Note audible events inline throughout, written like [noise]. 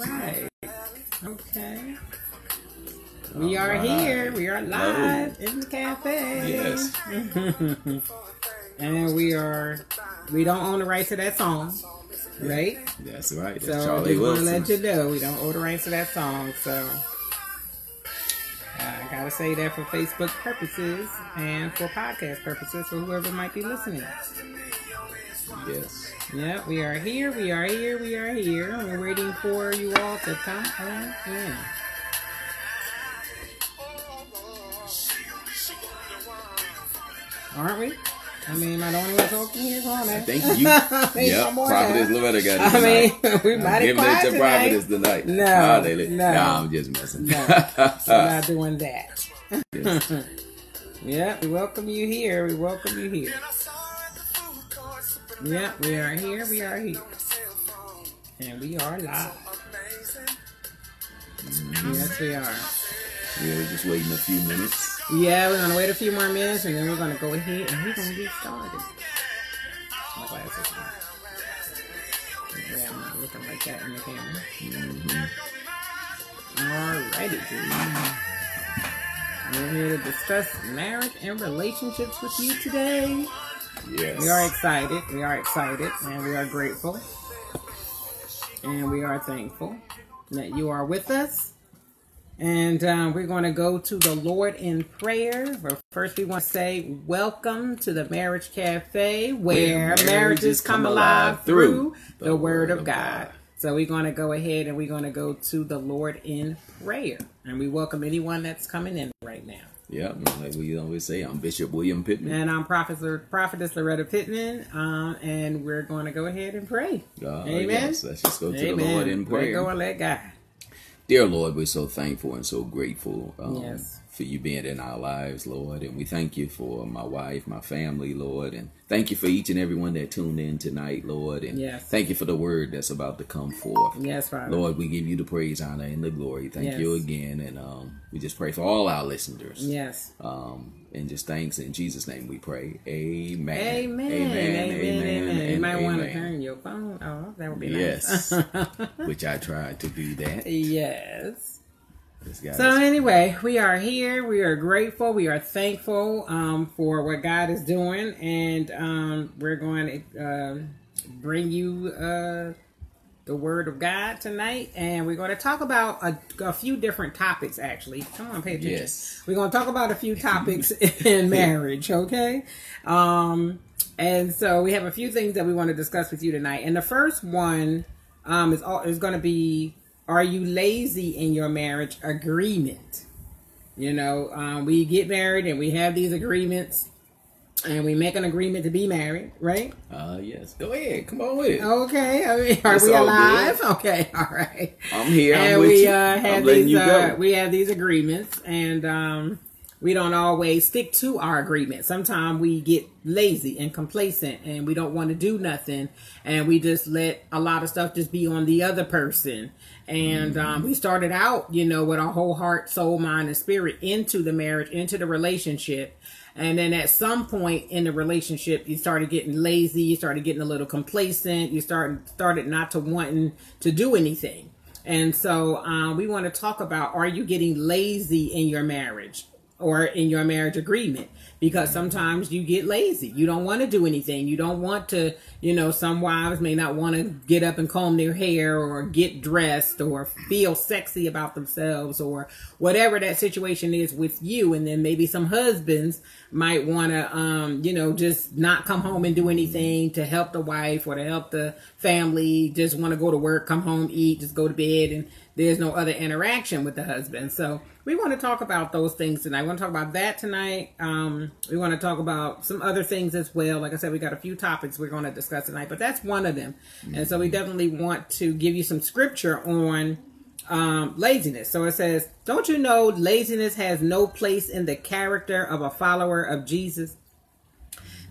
right. Okay. We are here. We are live in the cafe. Yes. [laughs] and we are. We don't own the rights to that song, right? That's right. That's So Charlie just want to let you know we don't own the rights to that song. So I gotta say that for Facebook purposes and for podcast purposes for whoever might be listening. Yes. Yep, we are here. We are here. We are here. We're waiting for you all to come on in. Aren't we? I mean, I only one talking here? Come on, I now. think you. [laughs] Maybe yep. some more Prophetess now. Loretta got it I mean, [laughs] we might have giving it to tonight. Prophetess tonight. No, Hallelujah. no. Nah, I'm just messing. No, [laughs] we're not doing that. Yes. Yeah, we welcome you here. We welcome you here. Yeah, we are here. We are here. And we are live. Mm, yes, we are. Yeah, we're just waiting a few minutes. Yeah, we're gonna wait a few more minutes and then we're gonna go ahead and we're gonna get started. My glasses. Yeah, I'm not looking like that in the camera. Mm-hmm. Alrighty, dude. We're here to discuss marriage and relationships with you today. Yes. We are excited. We are excited and we are grateful. And we are thankful that you are with us. And um, we're going to go to the Lord in prayer. But first, we want to say, Welcome to the Marriage Cafe, where, marriages come alive through the Word of God. So, we're going to go ahead and we're going to go to the Lord in prayer. And we welcome anyone that's coming in right now. Yeah, like we always say, I'm Bishop William Pittman. And I'm Prophet, Prophetess Loretta Pittman, um, and we're going to go ahead and pray. Uh, Amen. yes, let's just go to Amen. the Lord in Let prayer. go and let God. Dear Lord, we're so thankful and so grateful um, Yes. For you being in our lives, Lord. And we thank you for my wife, my family, Lord. And thank you for each and every one that tuned in tonight, Lord. And Yes. thank you for the word that's about to come forth. Yes, Father. Lord, we give you the praise, honor, and the glory. Thank Yes. you again. And um, we just pray for all our listeners. Yes. Um, and just thanks in Jesus' name we pray. Amen. Amen. Amen. Amen. You and might want to turn your phone off. That would be Yes. nice. [laughs] Which I tried to do that. yes. This guy So anyway, we are here. We are grateful. We are thankful um, for what God is doing, and um, we're going to um bring you uh, the Word of God tonight, and we're going to talk about a, a few different topics. Actually, come on, pay attention. Yes. We're going to talk about a few [laughs] topics in marriage. Okay. Um, and so we have a few things that we want to discuss with you tonight, and the first one um, is all, is going to be are you lazy in your marriage agreement you know um, we get married and we have these agreements and we make an agreement to be married right Uh, yes. Go ahead. Come on with it. okay I mean, are It's we alive good. okay [laughs] all right I'm here. I'm with we you. uh, have I'm letting these you uh, we have these agreements and um, we don't always stick to our agreement sometimes we get lazy and complacent and we don't want to do nothing and we just let a lot of stuff just be on the other person and Mm-hmm. um, we started out you know with our whole heart soul mind and spirit into the marriage into the relationship and then at some point in the relationship, you started getting lazy, you started getting a little complacent, you started started not to wanting to do anything. And so um, we want to talk about are you getting lazy in your marriage or in your marriage agreement? Because sometimes you get lazy. You don't want to do anything. You don't want to, you know, some wives may not want to get up and comb their hair or get dressed or feel sexy about themselves or whatever that situation is with you. And then maybe some husbands might want to, um, you know, just not come home and do anything to help the wife or to help the family, just want to go to work, come home, eat, just go to bed, and there's no other interaction with the husband. So we want to talk about those things tonight. We want to talk about that tonight. Um, we want to talk about some other things as well. Like I said, we got a few topics we're going to discuss tonight, but that's one of them. And so we definitely want to give you some scripture on um, laziness. So it says, Don't you know laziness has no place in the character of a follower of Jesus?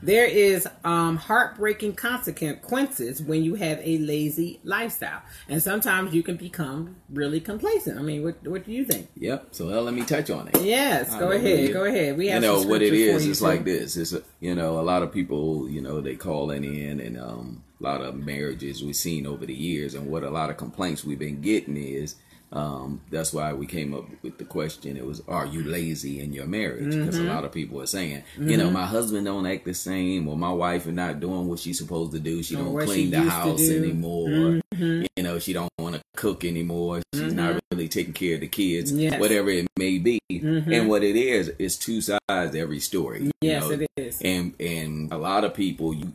There is um, heartbreaking consequences when you have a lazy lifestyle, and sometimes you can become really complacent. I mean, what what do you think? Yep. So well, let me touch on it. Yes, go Hallelujah. ahead, go ahead. We have you know what it is. It's too. like this. It's a, you know a lot of people. You know they calling in and um a lot of marriages we've seen over the years, and what a lot of complaints we've been getting is. Um, that's why we came up with the question. It was, "Are you lazy in your marriage?" Because Mm-hmm. a lot of people are saying, you know, my husband don't act the same, or my wife is not doing what she's supposed to do. She Or don't clean she the house anymore. You know, she don't want to cook anymore. She's not really taking care of the kids. Mm-hmm. Yes. Whatever it may be, and what it is is two sides to every story. you Yes, know? it is. and and a lot of people you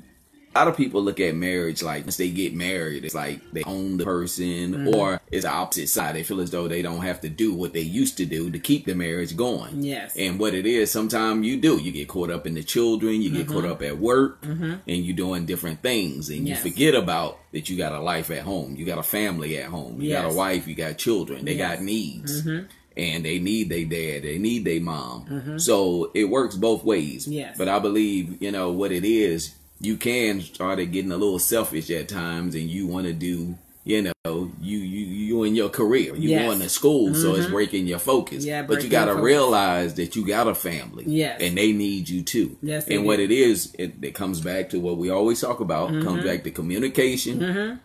a lot of people look at marriage like once they get married it's like they own the person Mm-hmm. or it's the opposite side they feel as though they don't have to do what they used to do to keep the marriage going Yes. and what it is sometimes you do you get caught up in the children you get caught up at work and you're doing different things and Mm-hmm. Yes. you forget about that you got a life at home you got a family at home you got a wife you got children they Yes. got needs Mm-hmm. and they need their dad, they need their mom. So it works both ways. Yes. But I believe, you know, what it is, you can start getting a little selfish at times and you want to do, you know, you you you in your career. You Yes. going to school, so it's breaking your focus. Yeah, but you got to realize that you got a family. Yes. And they need you too. Yes, and what do. it is, it, it comes back to what we always talk about, Mm-hmm. comes back to communication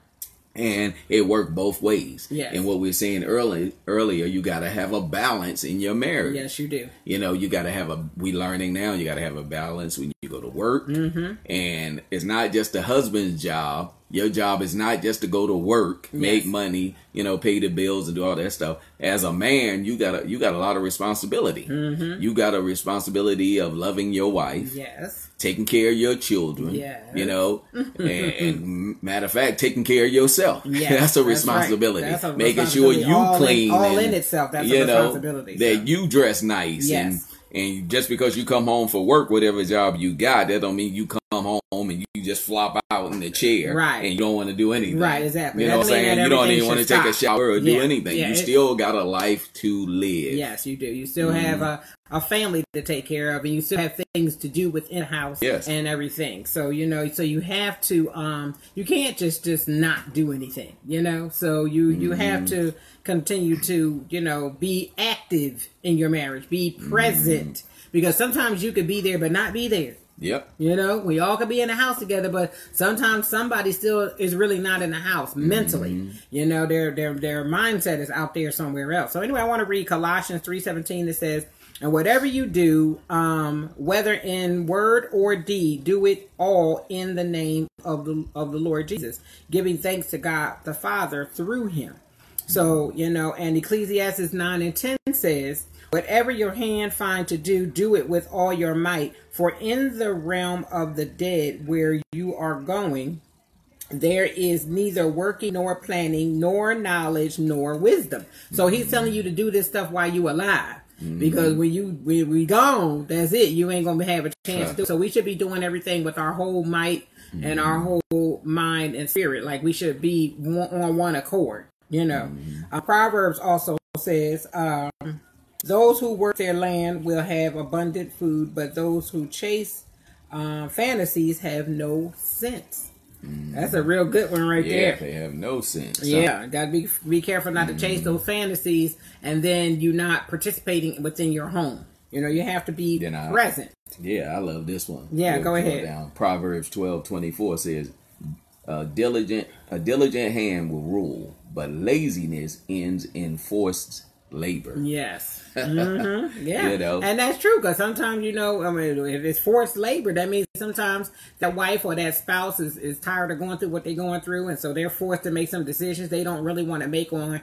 and it worked both ways. Yes. And what we were saying earlier, earlier, you got to have a balance in your marriage. Yes, you do. You know, you got to have a. We learning now. You got to have a balance when you go to work, mm-hmm. and it's not just the husband's job. Your job is not just to go to work, make money, you know, pay the bills and do all that stuff. As a man, you got a you got a lot of responsibility. Mm-hmm. You got a responsibility of loving your wife, Yes. Taking care of your children. Yes. You know, [laughs] and, and matter of fact, taking care of yourself. [laughs] Yes, that's a that's right. responsibility. That's a Making sure you All in- clean. all in and, itself, that's a you know, responsibility, That so. you dress nice Yes. and and just because you come home for work, whatever job you got, that don't mean you come and you just flop out in the chair, Right. And you don't want to do anything, Right, exactly. You know what I'm saying? You don't even want to take a shower or do Yeah, anything. yeah, you still got a life to live. Yes, you do. You still have mm-hmm. a, a family to take care of, and you still have things to do within house Yes. and everything. So you know, so you have to. Um, you can't just just not do anything. You know, so you you have mm-hmm. to continue to you know be active in your marriage, be present, mm-hmm. because sometimes you could be there but not be there. Yep. You know, we all could be in the house together, but sometimes somebody still is really not in the house mentally. You know, their their their mindset is out there somewhere else. So anyway, I want to read Colossians three seventeen that says, "And whatever you do, um, whether in word or deed, do it all in the name of the of the Lord Jesus, giving thanks to God the Father through Him." So, you know, and Ecclesiastes 9 and 10 says, Whatever your hand find to do, do it with all your might. For in the realm of the dead where you are going, there is neither working nor planning, nor knowledge, nor wisdom. So he's telling you to do this stuff while you alive. Because when you when we gone, that's it. You ain't gonna have a chance to do. So we should be doing everything with our whole might and our whole mind and spirit. Like we should be on one accord. You know. Uh, Proverbs also says, um, "Those who work their land will have abundant food, but those who chase uh, fantasies have no sense." That's a real good one right there. Yeah, there. they have no sense. Yeah, gotta be be careful not to chase those fantasies, and then you're not participating within your home. You know, you have to be Then I- present. Yeah, I love this one. Yeah, We'll go ahead. Down. Proverbs twelve twenty four says, "A diligent a diligent hand will rule, but laziness ends in forced labor." Yes. Hmm [laughs] Yeah. You know. And that's true because sometimes, you know, I mean, if it's forced labor, that means sometimes that wife or that spouse is, is tired of going through what they're going through. And so they're forced to make some decisions they don't really want to make on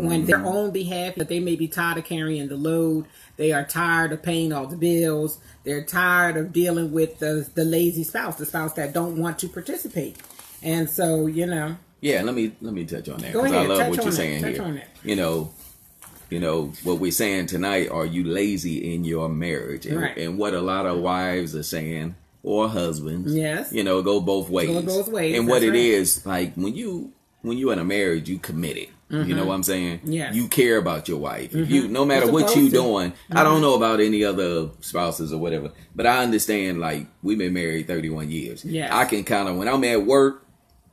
on their own behalf that they may be tired of carrying the load they are tired of paying all the bills they're tired of dealing with the, the lazy spouse the spouse that don't want to participate and so you know Yeah, let me let me touch on that because I love what you're saying here. You know, you know what we're saying tonight. Are you lazy in your marriage? And, Right. and what a lot of wives are saying or husbands. Yes. You know, go both ways. both ways, And what it right. is like when you when you're in a marriage, you committed. You know what I'm saying? Mm-hmm. Mm-hmm. You care about your wife. If you no matter You're what you supposed to. Mm-hmm. doing. I don't know about any other spouses or whatever, but I understand like we've been married 31 years. yeah I can kind of when I'm at work,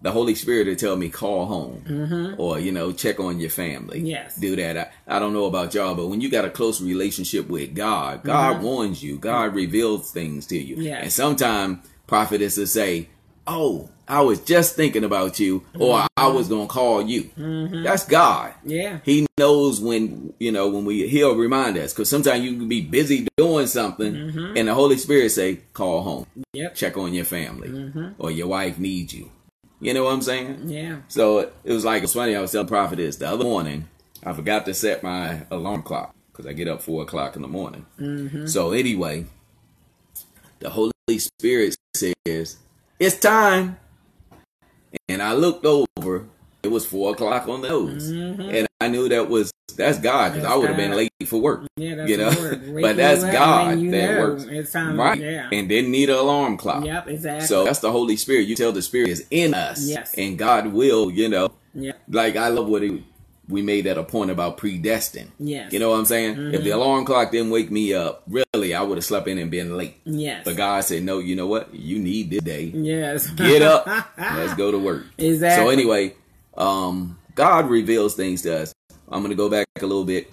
the Holy Spirit will tell me call home or you know check on your family. Mm-hmm. Yes. do that. I, I don't know about y'all, but when you got a close relationship with God, God warns you. God reveals things to you. Mm-hmm. Yes. And sometimes prophetess will say, oh, I was just thinking about you, or mm-hmm. I was gonna call you. Mm-hmm. That's God. Yeah, He knows when you know when we He'll remind us because sometimes you can be busy doing something, mm-hmm. and the Holy Spirit say, "Call home, yep. check on your family, mm-hmm. or your wife needs you." You know what I'm saying? Yeah. So it was like it's funny. I was telling Prophet Prophetess the other morning. I forgot to set my alarm clock because I get up four o'clock in the morning. Mm-hmm. So anyway, the Holy Spirit says it's time. And I looked over. It was four o'clock on the nose, mm-hmm. and I knew that was that's God because I would have been late for work. Yeah, you know, [laughs] but that's God that know. works. It's time, right, yeah. and didn't need an alarm clock. Yep, exactly. So that's the Holy Spirit. You tell the Spirit is in us, yes, and God will. You know, yeah. Like I love what he we made that a point about predestined. Yes. You know what I'm saying? Mm-hmm. If the alarm clock didn't wake me up, really, I would have slept in and been late. Yes. But God said, no, you know what? You need this day. Yes. Get up. [laughs] Let's go to work. Exactly. So anyway, um, God reveals things to us. I'm going to go back a little bit.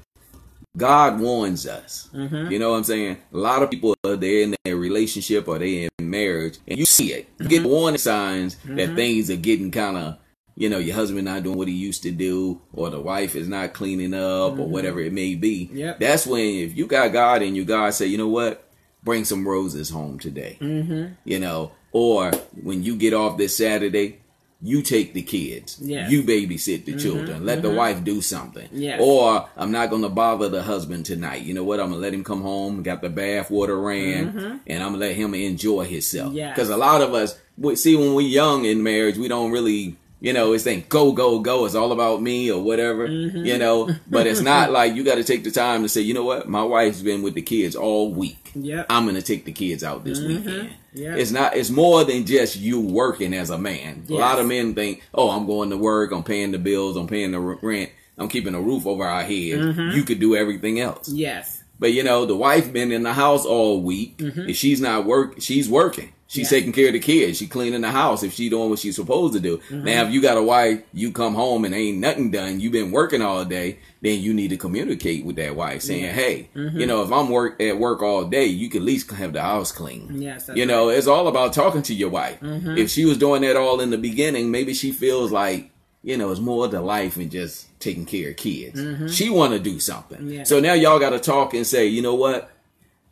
God warns us. Mm-hmm. You know what I'm saying? A lot of people are there in their relationship or they in marriage, and you see it. You get mm-hmm. warning signs that mm-hmm. things are getting kind of you know, your husband not doing what he used to do, or the wife is not cleaning up, mm-hmm. or whatever it may be. Yep. That's when, if you got God and you God say, you know what, bring some roses home today. Mm-hmm. You know, or when you get off this Saturday, you take the kids. Yes. You babysit the mm-hmm. children. Let the mm-hmm. wife do something. Yes. Or I'm not going to bother the husband tonight. You know what? I'm going to let him come home, got the bath water ran, mm-hmm. and I'm going to let him enjoy himself. Because yes. a lot of us, we, see, when we're young in marriage, we don't really you know, it's saying go, go, go. It's all about me or whatever, mm-hmm. you know, [laughs] but it's not like you got to take the time to say, you know what, my wife's been with the kids all week. Yeah. I'm going to take the kids out this mm-hmm. weekend. Yep. It's not, it's more than just you working as a man. Yes. A lot of men think, oh, I'm going to work. I'm paying the bills. I'm paying the rent. I'm keeping a roof over our head. Mm-hmm. You could do everything else. Yes. But you know, the wife been in the house all week. Mm-hmm. If she's not work, she's working. She's taking care of the kids. She cleaning the house if she doing what she's supposed to do. Mm-hmm. Now, if you got a wife, you come home and ain't nothing done. You've been working all day. Then you need to communicate with that wife, saying, Yeah. "Hey, Mhm. you know, if I'm work at work all day, you can at least have the house clean." Yes. You know, it's all about talking to your wife. Mhm. If she was doing that all in the beginning, maybe she feels like you know it's more to life than just taking care of kids. Mhm. She want to do something. Yeah. So now y'all got to talk and say, you know what?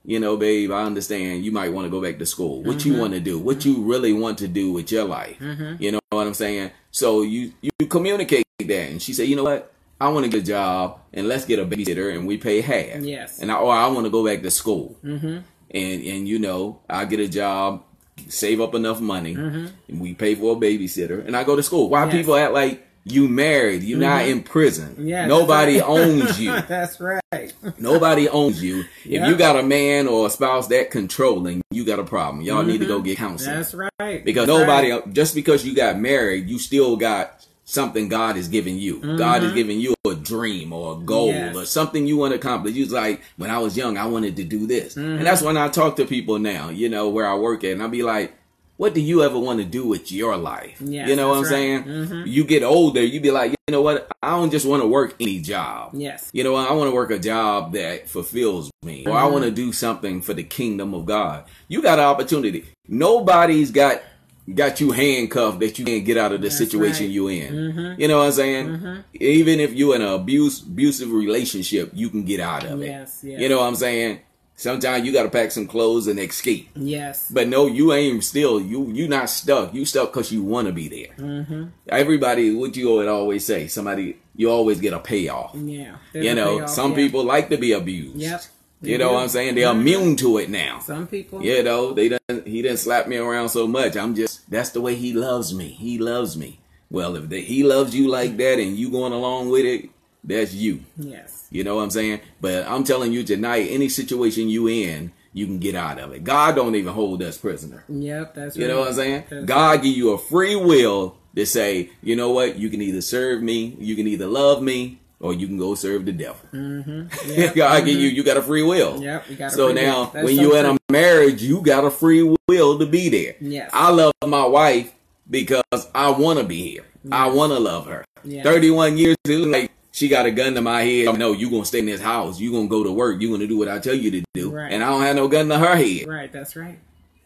You know, babe, I understand you might want to go back to school. What you want to do? What you really want to do with your life? Mhm. You know what I'm saying? So you you communicate that, and she said, you know what? I want to get a job, and let's get a babysitter, and we pay half. Yes. And I, or I want to go back to school, Mm-hmm. and and you know, I get a job, save up enough money, Mhm. and we pay for a babysitter, and I go to school. Why Yes. people act like you married? You're not Mhm. in prison. Yeah. Nobody right. owns [laughs] you. that's right. Nobody owns you. If Yeah. you got a man or a spouse that controlling, you got a problem. Y'all need to go get counseling. That's right. because That's nobody, right. just because you got married, you still got something God is giving you. God is giving you a dream or a goal Mm-hmm. Yes. or something you want to accomplish. You like, when I was young, I wanted to do this. Mm-hmm. And that's when I talk to people now, you know, where I work at, and I'll be like, what do you ever want to do with your life? Yes, you know what I'm that's saying? right. Mhm. You get older, you be like, you know what? I don't just want to work any job. Yes. You know, what? I want to work a job that fulfills me, or I Mm-hmm. want to do something for the kingdom of God. You got an opportunity. Nobody's got got you handcuffed that you can't get out of the That's situation right. you in. Mhm. You know what I'm saying? Mhm. Even if you're in an abuse abusive relationship, you can get out of it. Yes. Yes. You know what I'm saying? Sometimes you got to pack some clothes and escape. Yes. But no, you ain't still you you not stuck. You stuck because you want to be there. Mm-hmm. Everybody, what you would always say, somebody you always get a payoff. Yeah. You know, payoff, some yeah. people like to be abused. Yep. You They know what I'm saying? They're Mhm. immune to it now. Some people. You know, they didn't he didn't slap me around so much. I'm just that's the way he loves me. He loves me. Well, if they, he loves you like that and you going along with it, that's you. Yes. You know what I'm saying? But I'm telling you tonight, any situation you in, you can get out of it. God don't even hold us prisoner. Yep. That's You right. know what I'm saying? That's God give you a free will to say, you know what? You can either serve me, you can either love me, or you can go serve the devil. Mm-hmm. [laughs] Yep. God give you, you got a free will. Yep. You got So now, when you in a marriage, you got a free will to be there. Yes. I love my wife because I want to be here. I want to love her. Yeah. 31 years, it was like she got a gun to my head. No, you going to stay in this house. you going to go to work. you going to do what I tell you to do. Right. And I don't have no gun to her head. Right. That's right.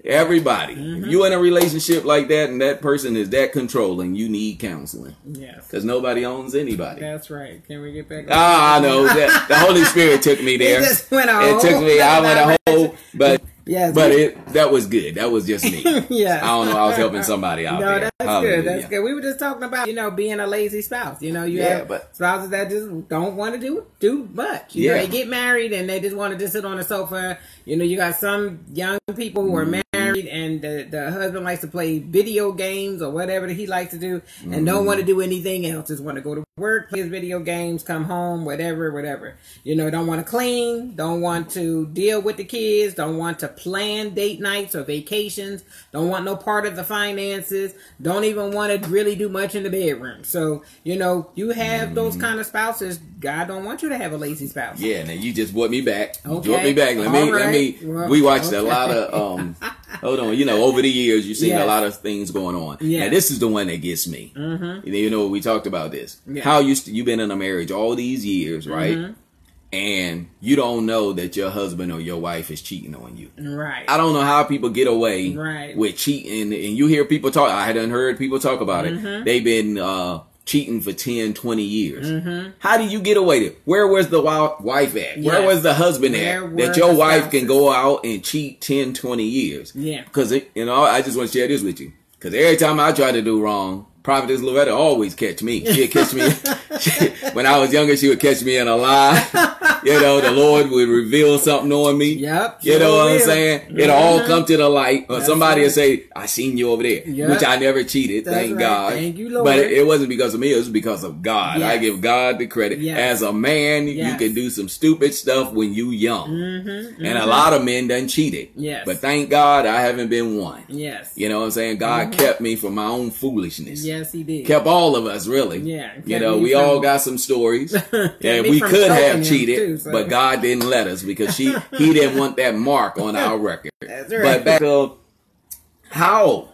Everybody. If you in a relationship like that and that person is that controlling, you need counseling Yes. because nobody owns anybody. That's right. Can we get back? Ah, I know that the Holy Spirit took me [laughs] there. It just went a It took me. I went a whole, but Yes. but it that was good. That was just me. [laughs] yeah, I don't know. I was helping somebody out No, there. that's Hallelujah. good. That's good. We were just talking about you know being a lazy spouse. You know, you Yeah, have but- spouses that just don't want to do do much. You know, Yeah. they get married and they just want to just sit on the sofa. You know, you got some young people who are Mm-hmm. married and the, the husband likes to play video games or whatever that he likes to do and Mm-hmm. don't want to do anything else. Just want to go to work, play his video games, come home, whatever, whatever. You know, don't want to clean, don't want to deal with the kids, don't want to plan date nights or vacations, don't want no part of the finances, don't even want to really do much in the bedroom. So, you know, you have those kind of spouses. God don't want you to have a lazy spouse. Yeah, now you just brought me back. Okay. brought me back. Let me All let me. Well, we watched a lot of um. hold on, you know, over the years you've seen Yes. a lot of things going on. Yeah. Now this is the one that gets me. Mm-hmm. You know, we talked about this. Yeah. How you st- you've been in a marriage all these years, right? Mm-hmm. And you don't know that your husband or your wife is cheating on you. Right. I don't know how people get away Right. with cheating. And you hear people talk, I hadn't heard people talk about Mm-hmm. it. They've been uh, cheating for 10, 20 years. Mm-hmm. How do you get away with it? Where was the wife at? Where was the husband Where at? That your wife spouses? can go out and cheat 10, 20 years. Yeah. Because, you know, I just want to share this with you. Because every time I try to do wrong, Prophetess Loretta always catch me. She'd [laughs] catch me. [laughs] when I was younger, she would catch me in a lie. you know, the Lord would reveal something on me. Yep, You know what I'm saying? It'll all Mhm. come to the light. Or That's somebody will say, I seen you over there. Yep. Which I never cheated, That's thank right. God. Thank you, Lord. But it, it wasn't because of me, it was because of God. I give God the credit. As a man, you can do some stupid stuff when you young. Mm-hmm. And a lot of men done cheated. Yes. But thank God I haven't been one. Yes. You know what I'm saying? God kept me from my own foolishness. Mm-hmm. Yes, he did. Kept all of us really. Yeah, You know, we from- all got some stories. [laughs] and we could have cheated, too, so. but God didn't let us because she he didn't want that mark on our [laughs] record. That's right. But back to how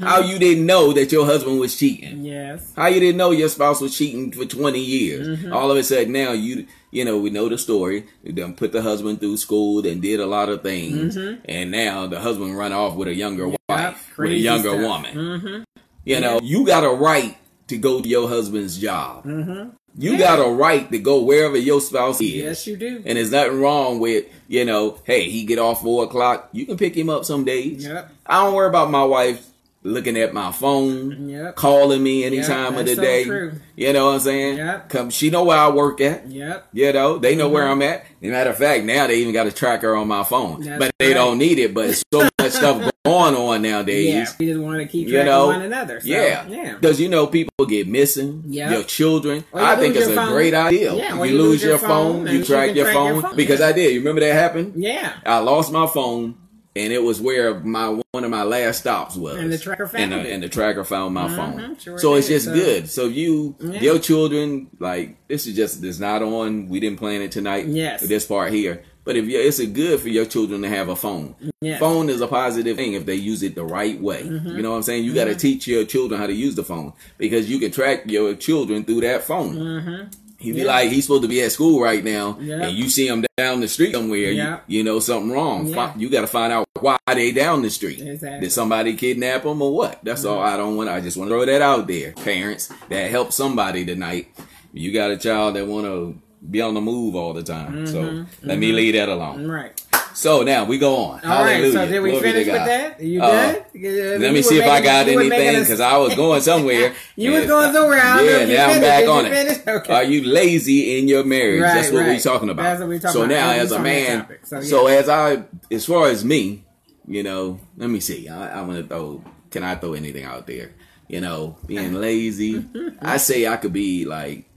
how you didn't know that your husband was cheating. Yes. How you didn't know your spouse was cheating for 20 years. Mm-hmm. All of a sudden now you you know, we know the story. Then put the husband through school and did a lot of things. And now the husband run off with a younger wife, with a Mm-hmm. younger stuff. woman. You know, you got a right to go to your husband's job. Mm-hmm. You got a right to go wherever your spouse is. Yes, you do. And there's nothing wrong with, you know, hey, he get off four o'clock. You can pick him up some days. Yep. I don't worry about my wife looking at my phone, Yep. calling me any Yep, time of the so day. true. You know what I'm saying? Yep. Come, she know where I work at. Yep. You know, they know where Mm-hmm. I'm at. As a matter of fact, now they even got a tracker on my phone, That's but they don't need it. But so much stuff [laughs] going on nowadays. Yeah. We just want to keep You track know, of one another. So, yeah, Yeah. because you know people get missing. Yeah. your children. You I think it's a phone. great idea. Yeah, you, you lose, lose your, phone, phone you track your track phone, your phone. because Yeah. I did. You remember that happened? Yeah. I lost my phone, and it was where my one of my last stops was. And the tracker found and the, it. and the tracker found my Mhm, phone. sure so it's just so- good. So you, Yeah. your children, like this is just it's not on. We didn't plan it tonight. Yes. This part here. But if you, it's a good for your children to have a phone. Yes. Phone is a positive thing if they use it the right way. Mm-hmm. You know what I'm saying? You got to teach your children how to use the phone because you can track your children through that phone. Mm-hmm. He be Yeah. like, he's supposed to be at school right now, Yeah. and you see him down the street somewhere. Yeah. You, you know something wrong. You got to find out why they down the street. Exactly. Mm-hmm. Did somebody kidnap them or what? That's all. I don't want. I just want to throw that out there, parents that help somebody tonight. You got a child that want to be on the move all the time, so Mm-hmm. let me leave that alone. Right. So now we go on. All right. Hallelujah. So did we Glory finish with that? Are you Uh, done? Let me see if I got anything because I was going somewhere. [laughs] You was going somewhere. I yeah, now I'm back Did on it. Okay. Are you lazy in your marriage? Right, That's what we're talking about. That's what we're talking so about. now, as a man. So, so, as I, as far as me, you know, let me see. I, I want to throw. Can I throw anything out there? You know, being [laughs] lazy. I say I could be like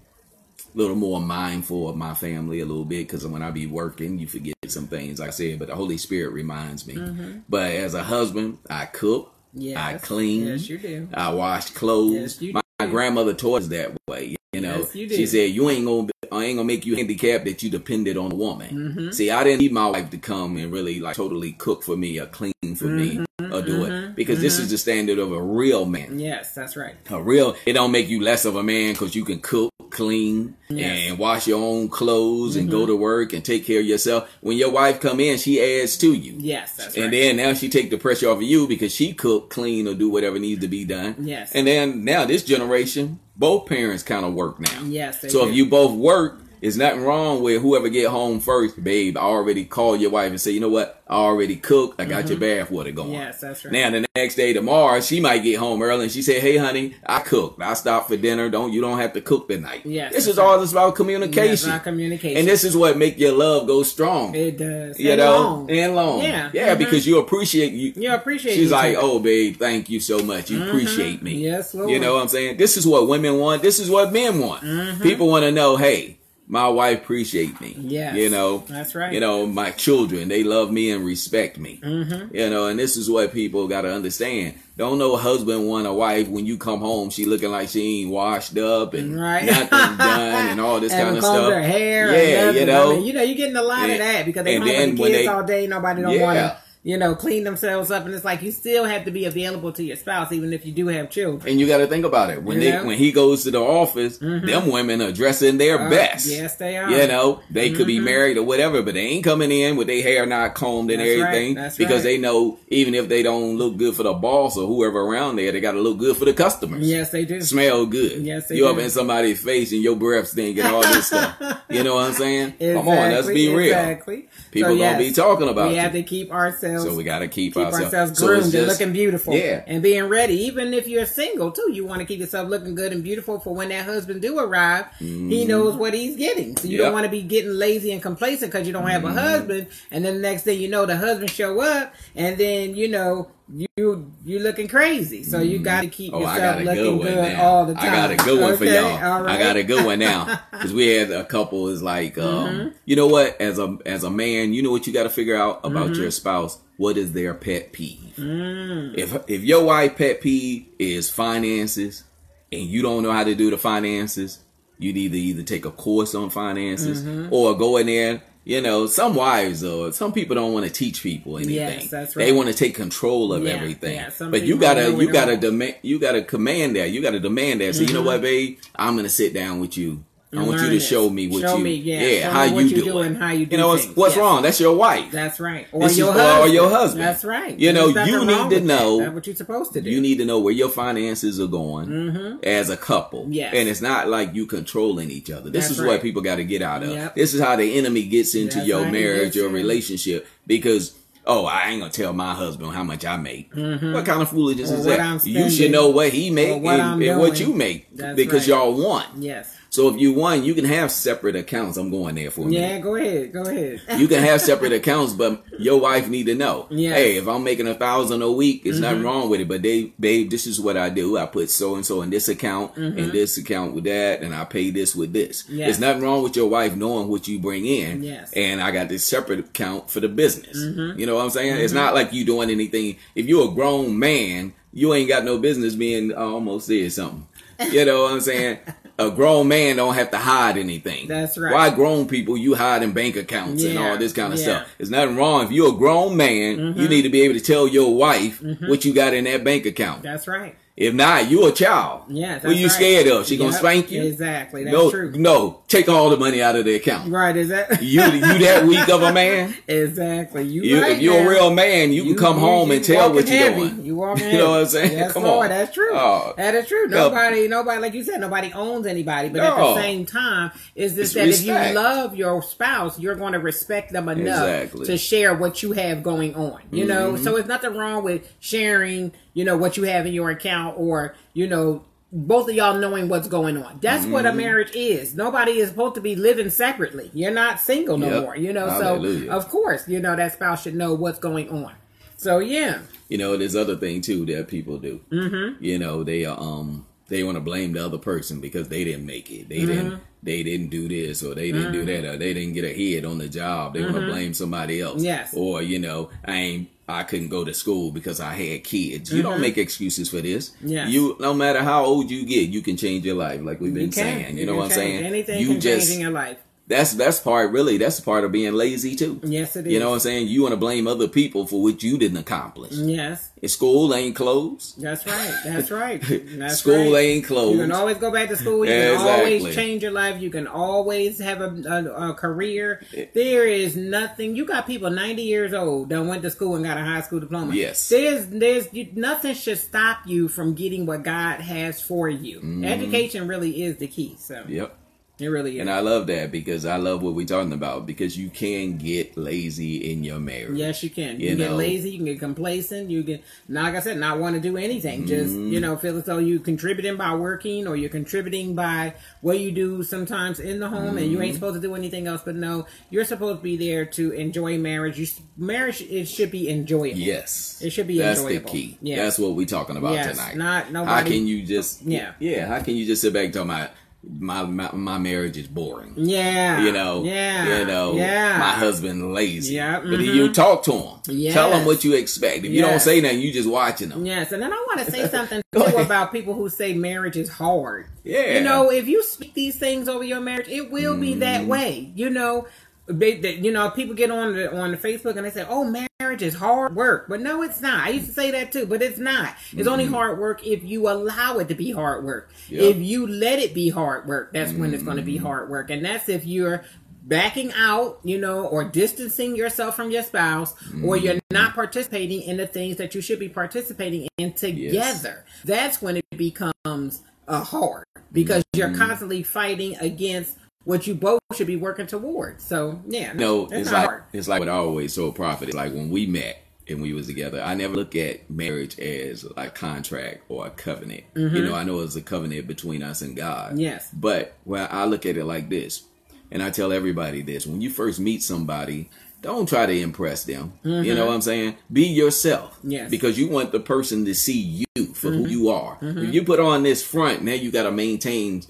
a little more mindful of my family a little bit because when I be working, you forget some things. Like I said, but the Holy Spirit reminds me. Mm-hmm. But as a husband, I cook. I clean. Yes, you do. I wash clothes. Yes, you my, my grandmother taught us that way. You know, Yes, you she said, "You ain't gonna, I ain't gonna make you handicapped that you depended on a woman." Mm-hmm. See, I didn't need my wife to come and really like totally cook for me or clean for me. Mm-hmm. or do it because this is the standard of a real man. Yes, that's right. A real, it don't make you less of a man because you can cook, clean, Yes. and wash your own clothes and go to work and take care of yourself. When your wife come in, she adds to you. Yes, that's And right. And then now she take the pressure off of you because she cook, clean, or do whatever needs to be done. Yes. And then now this generation, both parents kind of work now. Yes, they So do. if you both work, there's nothing wrong with whoever get home first, babe. I already call your wife and say, you know what? I already cooked. I got your bath water going. Mm-hmm. Yes, that's right. Now the next day tomorrow, she might get home early and she say, "Hey, honey, I cooked. I stopped for dinner. Don't you don't have to cook tonight." Yes, this is all this about communication. Yes, about communication. and this is what make your love go strong. it does. you And know, long. and long. Yeah. yeah, Mhm. because you appreciate you. You appreciate She's like, other. "Oh, babe, thank you so much. You appreciate me." Yes, Lord. You know what I'm saying? This is what women want. This is what men want. Mm-hmm. People want to know, "Hey, my wife appreciate me." Yeah, You know, That's right. You know, my children, they love me and respect me. Mm-hmm. You know, and this is what people got to understand. Don't no husband want a wife when you come home, she looking like she ain't washed up and Right. nothing [laughs] done and all this Haven't kind of stuff. her hair. Yeah, you know. I mean, you know, you're getting a lot of that because they and home then when kids they- all day. Nobody don't Yeah. want to, you know, clean themselves up, and it's like you still have to be available to your spouse, even if you do have children. And you got to think about it when You they know? Mm-hmm. when he goes to the office, them women are dressing their Uh, best. yes, they are. You know, they could be married or whatever, but they ain't coming in with their hair not combed and That's right, everything that's because right. they know even if they don't look good for the boss or whoever around there, they got to look good for the customers. Yes, they do. Smell good. Yes, they you up in somebody's face and your breath stink and all this stuff. [laughs] You know what I'm saying? Come on, let's be real. Exactly. People gonna be talking about We you. have to keep ourselves. So we got to keep, keep ourselves, ourselves So it's groomed and looking beautiful. Yeah. And being ready. Even if you're single too, you want to keep yourself looking good and beautiful for when that husband do arrive. He knows what he's getting. So you Mm-hmm. Yep. Mm-hmm. don't want to be getting lazy and complacent because you don't have a husband. And then the next thing you know, the husband show up, and then you know you you looking crazy. So you got to keep Oh, yourself looking good good all the time. I got a good one for y'all. All right. I got a good one now [laughs] because we had a couple. Is like, um, Mm-hmm. you know what? As a as a man, you know what you got to figure out about Mm-hmm. your spouse. What is their pet peeve? Mm. If if your wife pet peeve is finances, and you don't know how to do the finances, you need to either take a course on finances Mm-hmm. or go in there. You know, some wives or some people don't want to teach people anything. Yes, that's right. They want to take control of Yeah, everything. yeah, but you gotta you gotta demand you gotta command that. You gotta demand that. So you know what, babe? I'm gonna sit down with you. I want you to show me what Show you me, yeah. Show how you you do do it. and how you do know what's, things. what's Yes. wrong? That's your wife. That's right. Or This is- your or husband. your husband. That's right. You know, There's you need to that. know- That's what you're supposed to do. You need to know where your finances are going as a couple. Mm-hmm. Yes. And it's not like you controlling each other. This That's is what people got to get out of. Yep. This is how the enemy gets into That's your marriage your relationship because oh, I ain't gonna tell my husband how much I make. What kind of foolishness Or is that? You should know what he make what and, and what you make That's because right. y'all want. Yes. So if you want, you can have separate accounts. I'm going there for a minute. Yeah, go ahead. Go ahead. [laughs] You can have separate [laughs] accounts, but your wife need to know. Yes. Hey, if I'm making a thousand a week, it's Mm-hmm. nothing wrong with it. But they, babe, this is what I do. I put so and so in this account and this account with that, and I pay this with this. Mm-hmm. Yes. There's nothing wrong with your wife knowing what you bring in. Yes. Mm-hmm. And I got this separate account for the business. You know what I'm saying? It's not like you doing anything. If you're a grown man, you ain't got no business being I almost said something. You know what I'm saying? [laughs] A grown man don't have to hide anything. That's right. Why grown people you hide in bank accounts and all this kind of yeah. Mm-hmm. stuff? There's nothing wrong. If you're a grown man, you need to be able to tell your wife what you got in that bank account. That's right. If not, you a child. Yes. What you right. scared of? She gonna spank you? Exactly. That's no, true. no. Take all the money out of the account. Right. Is that You, you that [laughs] weak of a man? exactly? You, You, right if you're now. a real man, you, can come home and tell what you're doing. You [laughs] walking You know what I'm saying? Yes, Come Lord, on. that's true. Oh. that is true. No. Nobody, nobody, like you said, nobody owns anybody. But at the same time, is this It's that if you love your spouse, you're going to respect them enough Exactly. Mm-hmm. to share what you have going on. You know, so it's nothing wrong with sharing. You know what you have in your account, or you know. Both of y'all knowing what's going on. That's what Mm-hmm. a marriage is. Nobody is supposed to be living separately. You're not single no Yep. more. You know, Hallelujah. so of course, you know that spouse should know what's going on. So yeah, you know, there's other thing too that people do. Mm-hmm. You know, they um they want to blame the other person because they didn't make it. They Mm-hmm. didn't they didn't do this or they didn't do that or they didn't get ahead on the job. They want to blame somebody else. Mm-hmm. Yes. Or you know, I ain't. I couldn't go to school because I had kids. You don't make excuses for this. Mm-hmm. You no matter how old you get, you can change your life. Like we've been you saying. You, know can what I'm saying? Anything you can just change in your life. That's that's part really that's part of being lazy too. Yes, it is. You know what I'm saying? You want to blame other people for what you didn't accomplish. Yes. School ain't closed. That's right. That's right. [laughs] That's School right. ain't closed. You can always go back to school. You Exactly. can always change your life. You can always have a, a, a career. There is nothing. You got people ninety years old that went to school and got a high school diploma. Yes. There's there's you, nothing should stop you from getting what God has for you. Mm-hmm. Education really is the key. So Yep. It really is. Mm-hmm. And I love that because I love what we're talking about because you can get lazy in your marriage. Yes, you can. You, You can get lazy. You can get complacent. You can, like I said, not want to do anything. Just Mm-hmm. you know, feel as though you're contributing by working, or you're contributing by what you do sometimes in the home, and you Mm-hmm. ain't supposed to do anything else. But no, you're supposed to be there to enjoy marriage. You marriage it should be enjoyable. Yes. It should be That's enjoyable. the key. Yes. That's what we're talking about Yes, tonight. not- nobody. How can you just Yeah. Yeah, how can you just sit back and talk about my my, my marriage is boring. Yeah. You know, Yeah. you know, Yeah. my husband lazy. Yeah, but mhm. you talk to him. Yes. Tell him what you expect. If you don't say nothing, you just watching them. Yes, and then I want to say [laughs] something too about people who say marriage is hard. Yeah. You know, if you speak these things over your marriage, it will be Mm-hmm. that way. You know, they, they- you know, people get on the on the Facebook and they say, "Oh, marriage is hard work," but no, it's not. I used to say that too, but it's not. It's only hard work if you allow it to be hard work. Mm-hmm. Yep. Mm-hmm. If you let it be hard work, that's when it's going to be hard work, and that's if you're backing out, you know, or distancing yourself from your spouse, or you're Mm-hmm. not participating in the things that you should be participating in together. That's when it becomes a hard because Mm-hmm. you're constantly fighting against what you both should be working towards. So yeah, No, it's, it's like hard. it's like what I always told Prophet. It's like when we met and we was together, I never look at marriage as a contract or a covenant. You know, I know it's a covenant between us and God. Mm-hmm. Yes. But well, I look at it like this, and I tell everybody this: when you first meet somebody. Don't try to impress them. You know what I'm saying? Be yourself. Mm-hmm. Yes. Mm-hmm. Because you want the person to see you for who you are. If you put on this front, now you got to maintain,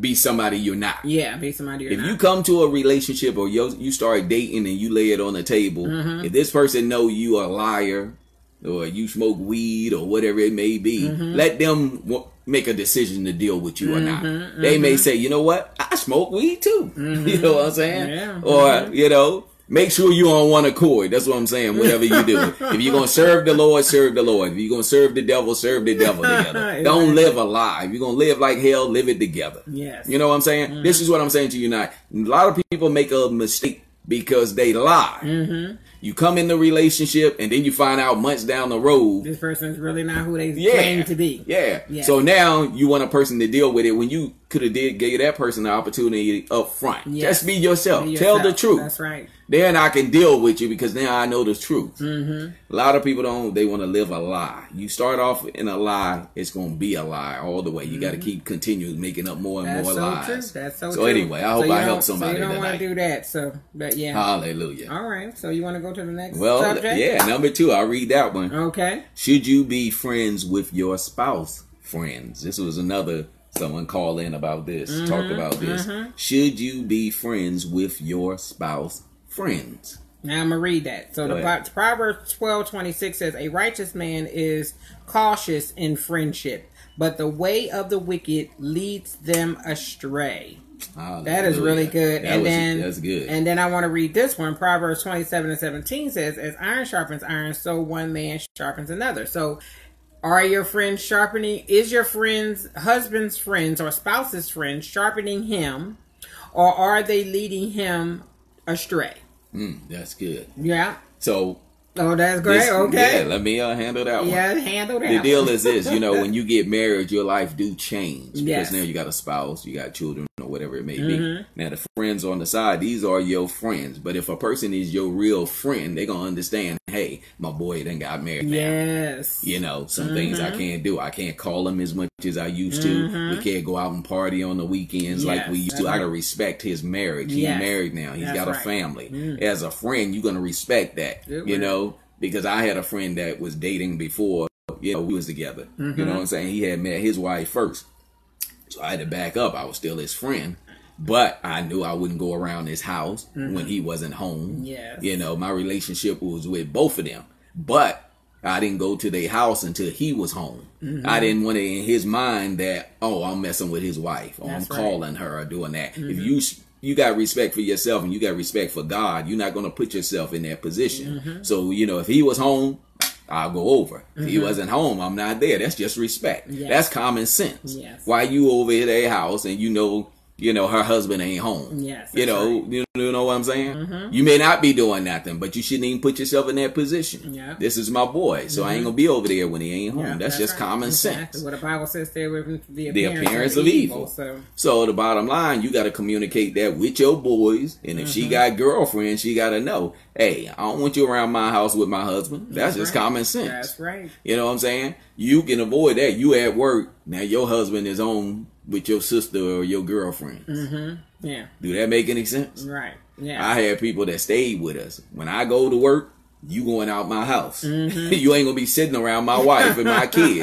be somebody you're not. Yeah, be somebody If not. you come to a relationship or you, you start dating and you lay it on the table, Mm-hmm. if this person know you a liar or you smoke weed or whatever it may be, Mm-hmm. let them w- make a decision to deal with you or not. Mm-hmm. They may say, you know what, I smoke weed too. [laughs] You know what I'm saying? Yeah. Or you know. Make sure you're on one accord. That's what I'm saying. Whatever you do, [laughs] if you're gonna serve the Lord, serve the Lord. If you're gonna serve the devil, serve the devil [laughs] together. Don't live a lie. If you're gonna live like hell, live it together. Yes. You know what I'm saying? This is what I'm saying to you now. A lot of people make a mistake because they lie. Mm-hmm. You come in the relationship and then you find out months down the road. this person's really not who they Yeah. claim to be. Yeah. Yeah. So now you want a person to deal with it when you could have did gave that person the opportunity up front. Yes. Just be yourself. Be Tell the truth. That's right. Then I can deal with you because now I know the truth. Mm-hmm. A lot of people don't. They want to live a lie. You start off in a lie, it's going to be a lie all the way. You got to keep continuing making up more and Mm-hmm. That's more so lies. true. That's so, so true. anyway, I hope you I don't- somebody So you don't want to do that. So, but yeah. Hallelujah. All right. So you want to go to the next Well, subject? yeah. Number two, I'll read that one. Okay. Should you be friends with your spouse? Friends. This was another someone call in about this, Mm-hmm, talked about this. Should you be friends with your spouse? Friends. Now I'm gonna read that. So Go the ahead. Proverbs twelve twenty six says, "A righteous man is cautious in friendship, but the way of the wicked leads them astray." That is really good. That and was- then that's good. And then I want to read this one. Proverbs twenty seven and seventeen says, "As iron sharpens iron, so one man sharpens another." So. Are your friends sharpening? Is your friend's husband's friends or spouse's friends sharpening him, or are they leading him astray? Mm, that's good. Yeah. So Oh, that's great. this- okay. yeah, let me uh, handle that one. Yeah, handle that. The deal is this, you know, [laughs] when you get married, your life do change because Yes. now you got a spouse, you got children, or whatever it may Mm-hmm. be. Now the friends on the side, these are your friends. But if a person is your real friend, they're gonna understand. Hey, my boy then got married. now. Yes. You know, some things Mm-hmm. I can't do. I can't call him as much as I used to. We can't go out and party on the weekends like we used to. I gotta respect his marriage. He's married now. He's that's got a right. Mm. family. As a friend, you're gonna respect that. Good you know, because I had a friend that was dating before. You know, we was together. You Mm-hmm. know what I'm saying? He had met his wife first, so I had to back up. I was still his friend. But I knew I wouldn't go around his house when he wasn't home. Mm-hmm. You know, my relationship was with both of them. But I didn't go to their house until he was home. Mm-hmm. I didn't want it in his mind that oh I'm messing with his wife or That's I'm right. Mm-hmm. calling her or doing that. If you you got respect for yourself and you got respect for God, you're not going to put yourself in that position. Mm-hmm. So you know if he was home. I'll go over. If he wasn't home, I'm not there. That's just respect. Yes. That's common sense. Yes. Why you over at their house and you know, you know, her husband ain't home. Yes, You know, right. Mm-hmm. you, you know what I'm saying? Mm-hmm. You may not be doing nothing, but you shouldn't even put yourself in that position. Yeah. This is my boy, so I ain't mm-hmm. gonna be over there when he ain't home. Yeah, that's, just right. common Exactly. sense. What the Bible says, away from the The appearance, appearance of evil. So So the bottom line, you got to communicate that with your boys, and if she Mm-hmm. got girlfriends, she got to know, hey, I don't want you around my house with my husband. That's, just right. common sense. that's right. You know what I'm saying? You can avoid that. You at work now. Your husband is on with your sister or your girlfriend. Mm-hmm. Yeah. Do that make any sense? Right. Yeah. I had people that stayed with us. When I go to work, you going out my house. Mm-hmm. [laughs] you ain't gonna be sitting around my wife and my kids.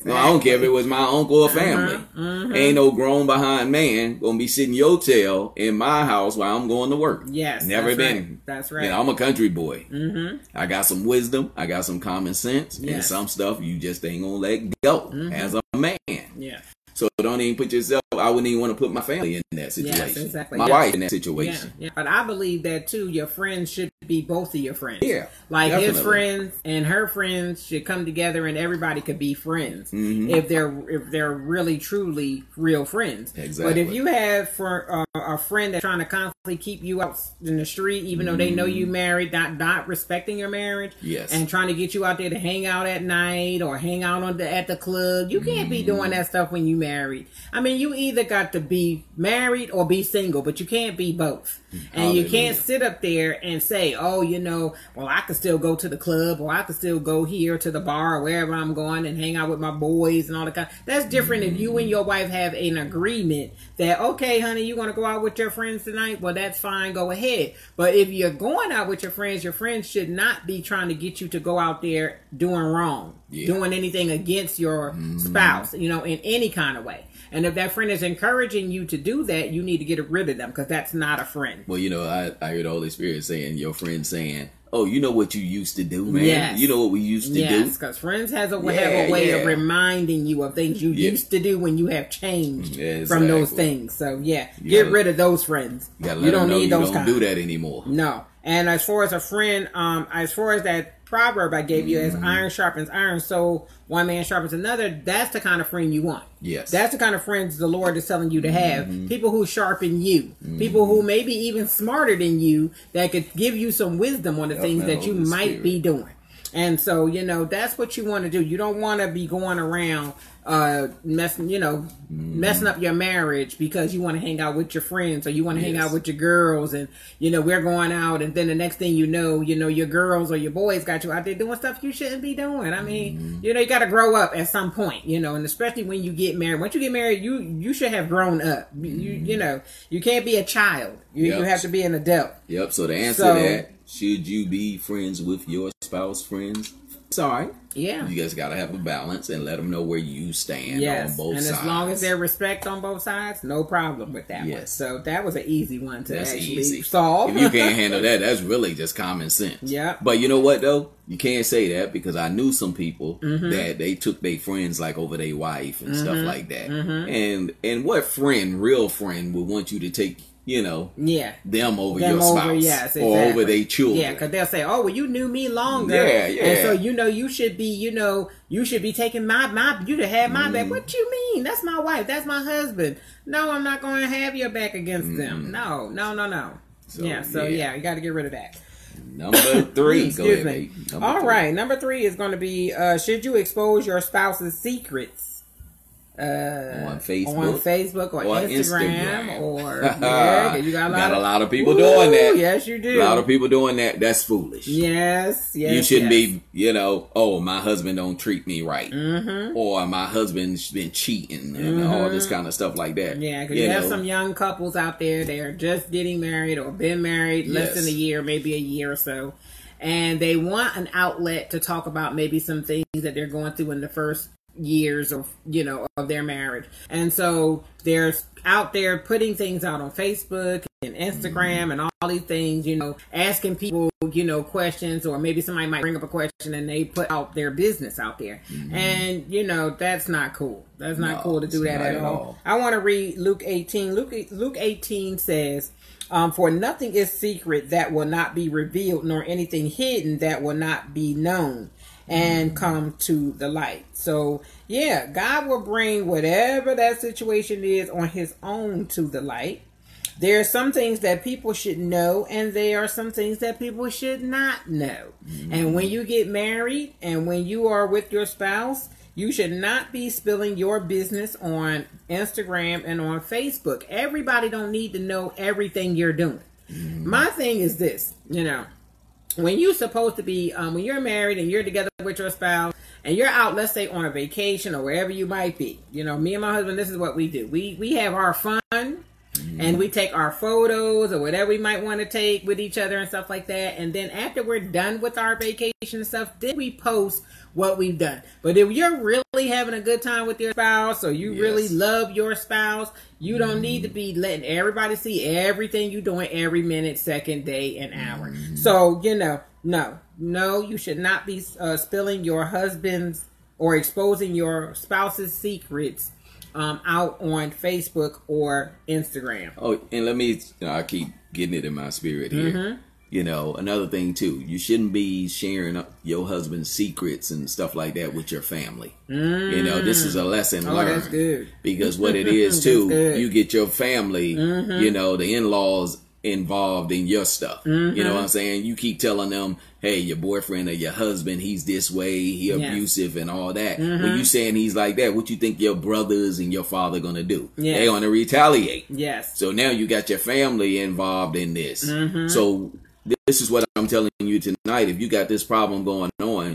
[laughs] No, I don't care if it was my uncle or uh-huh. family. Mm-hmm. Ain't no grown behind man gonna be sitting your tail in my house while I'm going to work. Yes, never that's been. right. That's right. Know, I'm a country boy. Mm-hmm. I got some wisdom. I got some common sense, and some stuff you just ain't gonna let go mm-hmm. as a man. yeah. So don't even put yourself. I wouldn't even want to put my family in that situation. exactly. My Yeah. wife in that situation. yeah, but I believe that too. Your friends should be both of your friends. Yeah, like his friends and her friends should come together, and everybody could be friends Mm-hmm. if they're if they're really truly real friends. Exactly. But if you have for uh, a friend that's trying to constantly keep you out in the street, even though they know you married, not not respecting your marriage, Mm-hmm. Yes. and trying to get you out there to hang out at night or hang out on the at the club, you can't be Mm-hmm. doing that stuff when you married. I mean, you either got to be married or be single, but you can't be both. And you can't sit up there and say, "Oh, you know, well, I could still go to the club, or I could still go here to the bar, or wherever I'm going, and hang out with my boys and all that kind." That's different if you and your wife have an agreement that, okay, honey, you want to go out with your friends tonight? Well, that's fine, go ahead. But if you're going out with your friends, your friends should not be trying to get you to go out there doing wrong, Yeah. doing anything against your mm-hmm. spouse, you know, in any kind of way. And if that friend is encouraging you to do that, you need to get rid of them because that's not a friend. Well, you know, I, I heard the Holy Spirit saying, your friend saying, "Oh, you know what you used to do, man. Yes. You know what we used to Yes, do." because friends has a have a way of reminding you of things you Yeah. used to do when you have changed Yeah, from those things. So yeah, You get gotta- rid of those friends. You, You don't need you those don't kind. do that anymore. No. And as far as a friend, um, as far as that proverb I gave you, Mm-hmm. as iron sharpens iron, so one man sharpens another. That's the kind of friend you want. Yes. That's the kind of friends the Lord is telling you to have. Mm-hmm. People who sharpen you. People who may be even smarter than you that could give you some wisdom on the things that you might Spirit. be doing. And so, you know, that's what you want to do. You don't want to be going around uh messing, you know, Mm-hmm. messing up your marriage because you want to hang out with your friends or you want to hang out with your girls and you know, we're going out and then the next thing you know, you know, your girls or your boys got you out there doing stuff you shouldn't be doing. I mean, Mm-hmm. you know, you got to grow up at some point, you know, and especially when you get married. Once you get married, you you should have grown up. You you know, you can't be a child. You Mm-hmm. Yep. you have to be an adult. Yep. So to answer So- that, should you be friends with your spouse friends? Sorry. Yeah. You just gotta have a balance and let them know where you stand Yes, on both and sides. as long as there's respect on both sides, no problem with that one. Yes. So that was an easy one to That's actually easy. solve. If you can't [laughs] handle that, that's really just common sense. Yeah. But you know what though? You can't say that because I knew some people Mm-hmm. that they took their friends like over their wife and stuff like that. And and what friend, real friend, would want you to take, you know, yeah. them over Them your over, spouse yes, or over their children? Yeah, because they'll say, "Oh, well, you knew me longer, Yeah, yeah. and so you know you should be, you know, you should be taking my my you to have my Mm. back." What you mean? That's my wife. That's my husband. No, I'm not going to have your back against them. No, no, no, no. Mm. So, yeah, so yeah. yeah, you got to get rid of that. Number three. [laughs] Go Excuse ahead, me. Number All three. right, number three is going to be: uh, Should you expose your spouse's secrets? Uh, On Facebook. on Facebook or, or Instagram, Instagram. or [laughs] yeah, you got a lot, Got a of, lot of people Ooh, doing that. Yes, you do. A lot of people doing that. That's foolish. Yes, yes. you shouldn't yes. be, you know, oh, my husband don't treat me right, Mm-hmm. or my husband's been cheating and all this kind of stuff like that. Yeah, because you, have know. some young couples out there. They are just getting married or been married less Yes. than a year, maybe a year or so, and they want an outlet to talk about maybe some things that they're going through in the first years of you know of their marriage and so they're out there putting things out on facebook and Instagram and all these things, you know, asking people, you know, questions or maybe somebody might bring up a question and they put out their business out there. Mm-hmm. And, you know, that's not cool. That's not no, cool to do that at, at all. all. I want to read Luke 18. Luke Luke 18 says, um, for nothing is secret that will not be revealed, nor anything hidden that will not be known and come to the light. So, yeah, God will bring whatever that situation is on his own to the light. There are some things that people should know, and there are some things that people should not know. Mm-hmm. And when you get married and when you are with your spouse, you should not be spilling your business on Instagram and on Facebook. Everybody don't need to know everything you're doing. Mm-hmm. My thing is this, you know, when you're supposed to be, um, when you're married and you're together with your spouse and you're out, let's say on a vacation or wherever you might be, you know, me and my husband, this is what we do. We we have our fun And we take our photos or whatever we might want to take with each other and stuff like that. And then after we're done with our vacation and stuff, then we post what we've done. But if you're really having a good time with your spouse or you yes. really love your spouse, you don't mm-hmm. need to be letting everybody see everything you're doing every minute, second, day, and hour. Mm-hmm. So, you know, no, no, you should not be uh, spilling your husband's or exposing your spouse's secrets um, out on Facebook or Instagram. Oh, and let me, you know, I keep getting it in my spirit here. Mm-hmm. You know, another thing too, you shouldn't be sharing your husband's secrets and stuff like that with your family. Mm. You know, this is a lesson oh, learned. That's good. Because what it is [laughs] too, you get your family, mm-hmm. you know, the in laws involved in your stuff. Mm-hmm. You know what I'm saying? You keep telling them, hey, your boyfriend or your husband, he's this way, he abusive and all that. Mm-hmm. When you saying he's like that, what you think your brothers and your father gonna do? Yes. They gonna retaliate. Yes. So now you got your family involved in this. Mm-hmm. So this is what I'm telling you tonight. If you got this problem going on,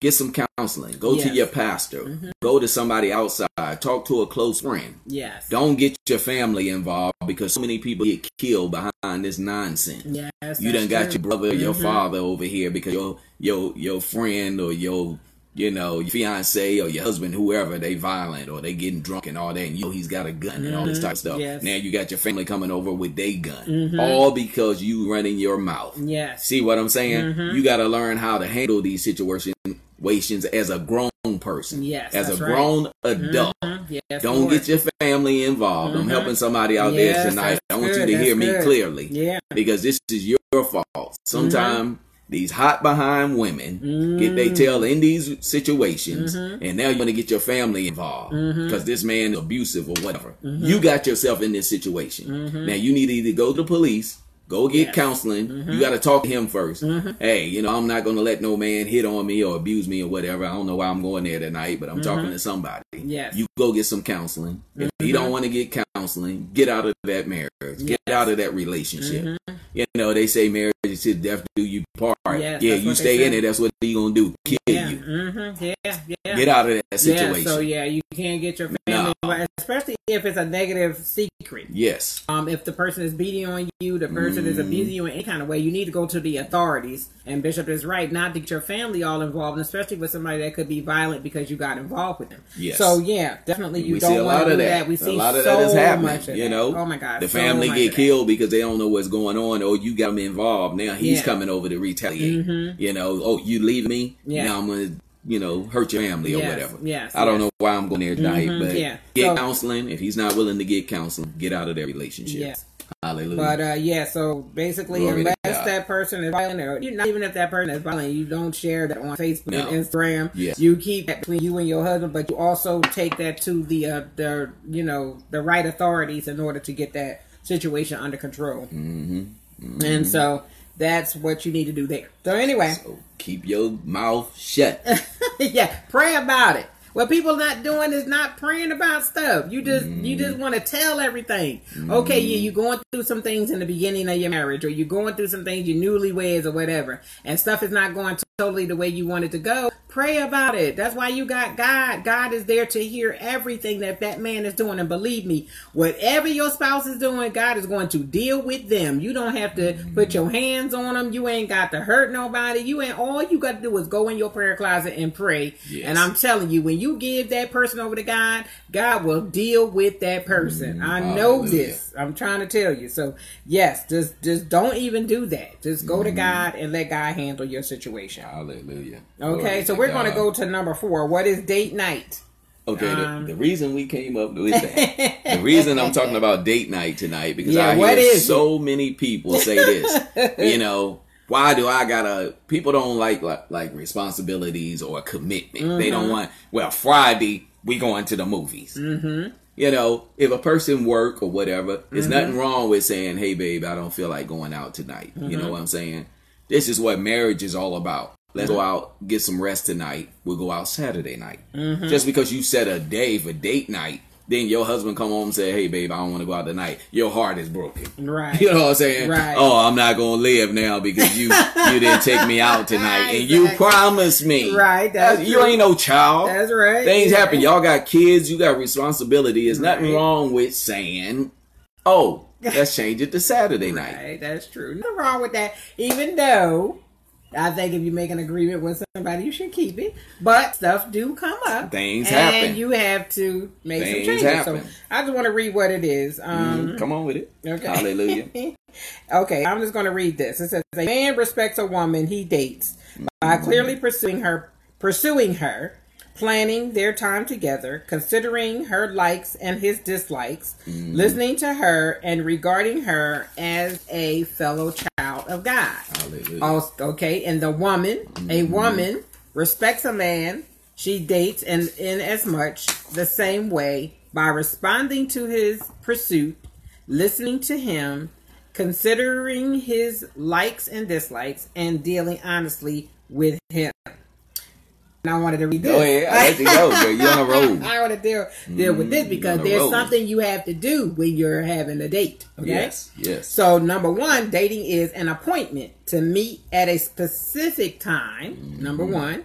get some counseling. Go yes. to your pastor. Mm-hmm. Go to somebody outside. Talk to a close friend. Yes. Don't get your family involved because so many people get killed behind this nonsense. Yes. You done got true. your brother or your mm-hmm. father over here because your your your friend or your you know, your fiance or your husband, whoever, they violent or they getting drunk and all that, and you know he's got a gun mm-hmm. and all this mm-hmm. type of stuff. Yes. Now you got your family coming over with their gun, mm-hmm. all because you running your mouth. Yes. See what I'm saying? Mm-hmm. You got to learn how to handle these situations as a grown person. Yes. As a grown adult. Mm-hmm. Yes, Don't get your family involved. I'm mm-hmm. helping somebody out yes, there tonight. I want good. you to hear me clearly. Yeah. Because this is your fault. Sometimes these hot behind women mm-hmm. get they tell in these situations mm-hmm. and now you're going to get your family involved because mm-hmm. this man abusive or whatever mm-hmm. you got yourself in this situation mm-hmm. now you need to either go to the police Go get yes. counseling. Mm-hmm. You got to talk to him 1st mm-hmm. Hey, you know, I'm not going to let no man hit on me or abuse me or whatever. I don't know why I'm going there tonight, but I'm mm-hmm. talking to somebody. Yes. You go get some counseling. If he don't mm-hmm. want to get counseling, get out of that marriage. Yes. Get out of that relationship. Mm-hmm. You know, they say marriage is to death do you part. Yes, yeah, you stay in it. That's what he gonna do. Kill yeah. you. Mm-hmm. Yeah, yeah. Get out of that situation. Yeah, so yeah, you can't get your family, no. especially if it's a negative secret. Yes. Um, if the person is beating on you, the person mm. is abusing you in any kind of way, you need to go to the authorities. And Bishop is right, not to get your family all involved, especially with somebody that could be violent because you got involved with them. Yes. So yeah, definitely you we don't want to do that. that. We see a lot of so that is happening. You know, oh my god, the family so get killed because they don't know what's going on, or you got them involved. Now he's yeah. coming over to retaliate. Mm-hmm. You know, oh you leave me, yeah. now I'm gonna you know, hurt your family yes, or whatever. Yes. I don't know why I'm going there tonight, mm-hmm, but yeah. get so, counseling. If he's not willing to get counseling, get out of that relationship. Yes. Hallelujah. But uh, yeah, so basically, Glory that person is violent, or you not even if that person is violent, you don't share that on Facebook no. and Instagram. Yes. You keep that between you and your husband, but you also take that to the uh, the you know the right authorities in order to get that situation under control. Mm-hmm. Mm-hmm. And so that's what you need to do there. So anyway, so keep your mouth shut. [laughs] yeah, pray about it. What people not doing is not praying about stuff. You just mm. you just want to tell everything. Mm. Okay, yeah, you going through some things in the beginning of your marriage, or you're going through some things, you newlyweds or whatever, and stuff is not going totally the way you want it to go Pray about it. That's why you got God. God is there to hear everything that that man is doing. And believe me, whatever your spouse is doing, God is going to deal with them. You don't have to put your hands on them. You ain't got to hurt nobody. You ain't, all you got to do is go in your prayer closet and pray. Yes. And I'm telling you, when you give that person over to God, God will deal with that person. Mm, I know Hallelujah. this. I'm trying to tell you. So yes, just just don't even do that. Just go to mm-hmm. God and let God handle your situation. Hallelujah. Okay, so we're going to go to number four. What is date night? Okay, Um, the, the reason we came up with that, the reason I'm talking about date night tonight, because Yeah, I hear so many people say this. [laughs] you know, why do I gotta? People don't like like, like responsibilities or commitment. They Mm-hmm. don't want. Well, Friday we going to the movies. Mm-hmm. You know, if a person work or whatever, there's Mm-hmm. nothing wrong with saying, "Hey, babe, I don't feel like going out tonight." You Mm-hmm. know what I'm saying? This is what marriage is all about. Let's go out, get some rest tonight. We'll go out Saturday night. Mm-hmm. Just because you set a day for date night, then your husband come home and say, "Hey, babe, I don't want to go out tonight." Your heart is broken. Right. [laughs] You know what I'm saying? Right. Oh, I'm not gonna live now because you you didn't take me out [laughs] tonight, and you promised me. Right, that's you ain't no child. That's right. Things Yeah. happen. Y'all got kids. You got responsibility. There's nothing wrong with saying, "Oh, let's change it to Saturday night." Right, that's true. Nothing wrong with that. Even though I think if you make an agreement with somebody, you should keep it. But stuff do come up. Things and happen. you have to make Things some changes. happen. So I just want to read what it is. Um, Come on with it. Okay. Hallelujah. [laughs] okay, I'm just going to read this. It says, "A man respects a woman he dates by clearly pursuing her, pursuing her, planning their time together, considering her likes and his dislikes, mm-hmm. listening to her, and regarding her as a fellow child of God." Hallelujah. Also, okay, and the woman, a mm-hmm. woman respects a man she dates, and in as much the same way by responding to his pursuit, listening to him, considering his likes and dislikes, and dealing honestly with him. And I wanted to read this. Go ahead. I let you go, girl. You're on a [laughs] roll. I want to deal deal with this mm, because there's something you have to do when you're having a date. Okay. Yes. Yes. So number one, dating is an appointment to meet at a specific time. Number mm-hmm. one,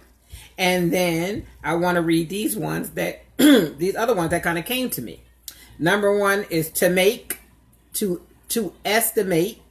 and then I want to read these ones that [clears throat] these other ones that kind of came to me. Number one is to make, to to estimate,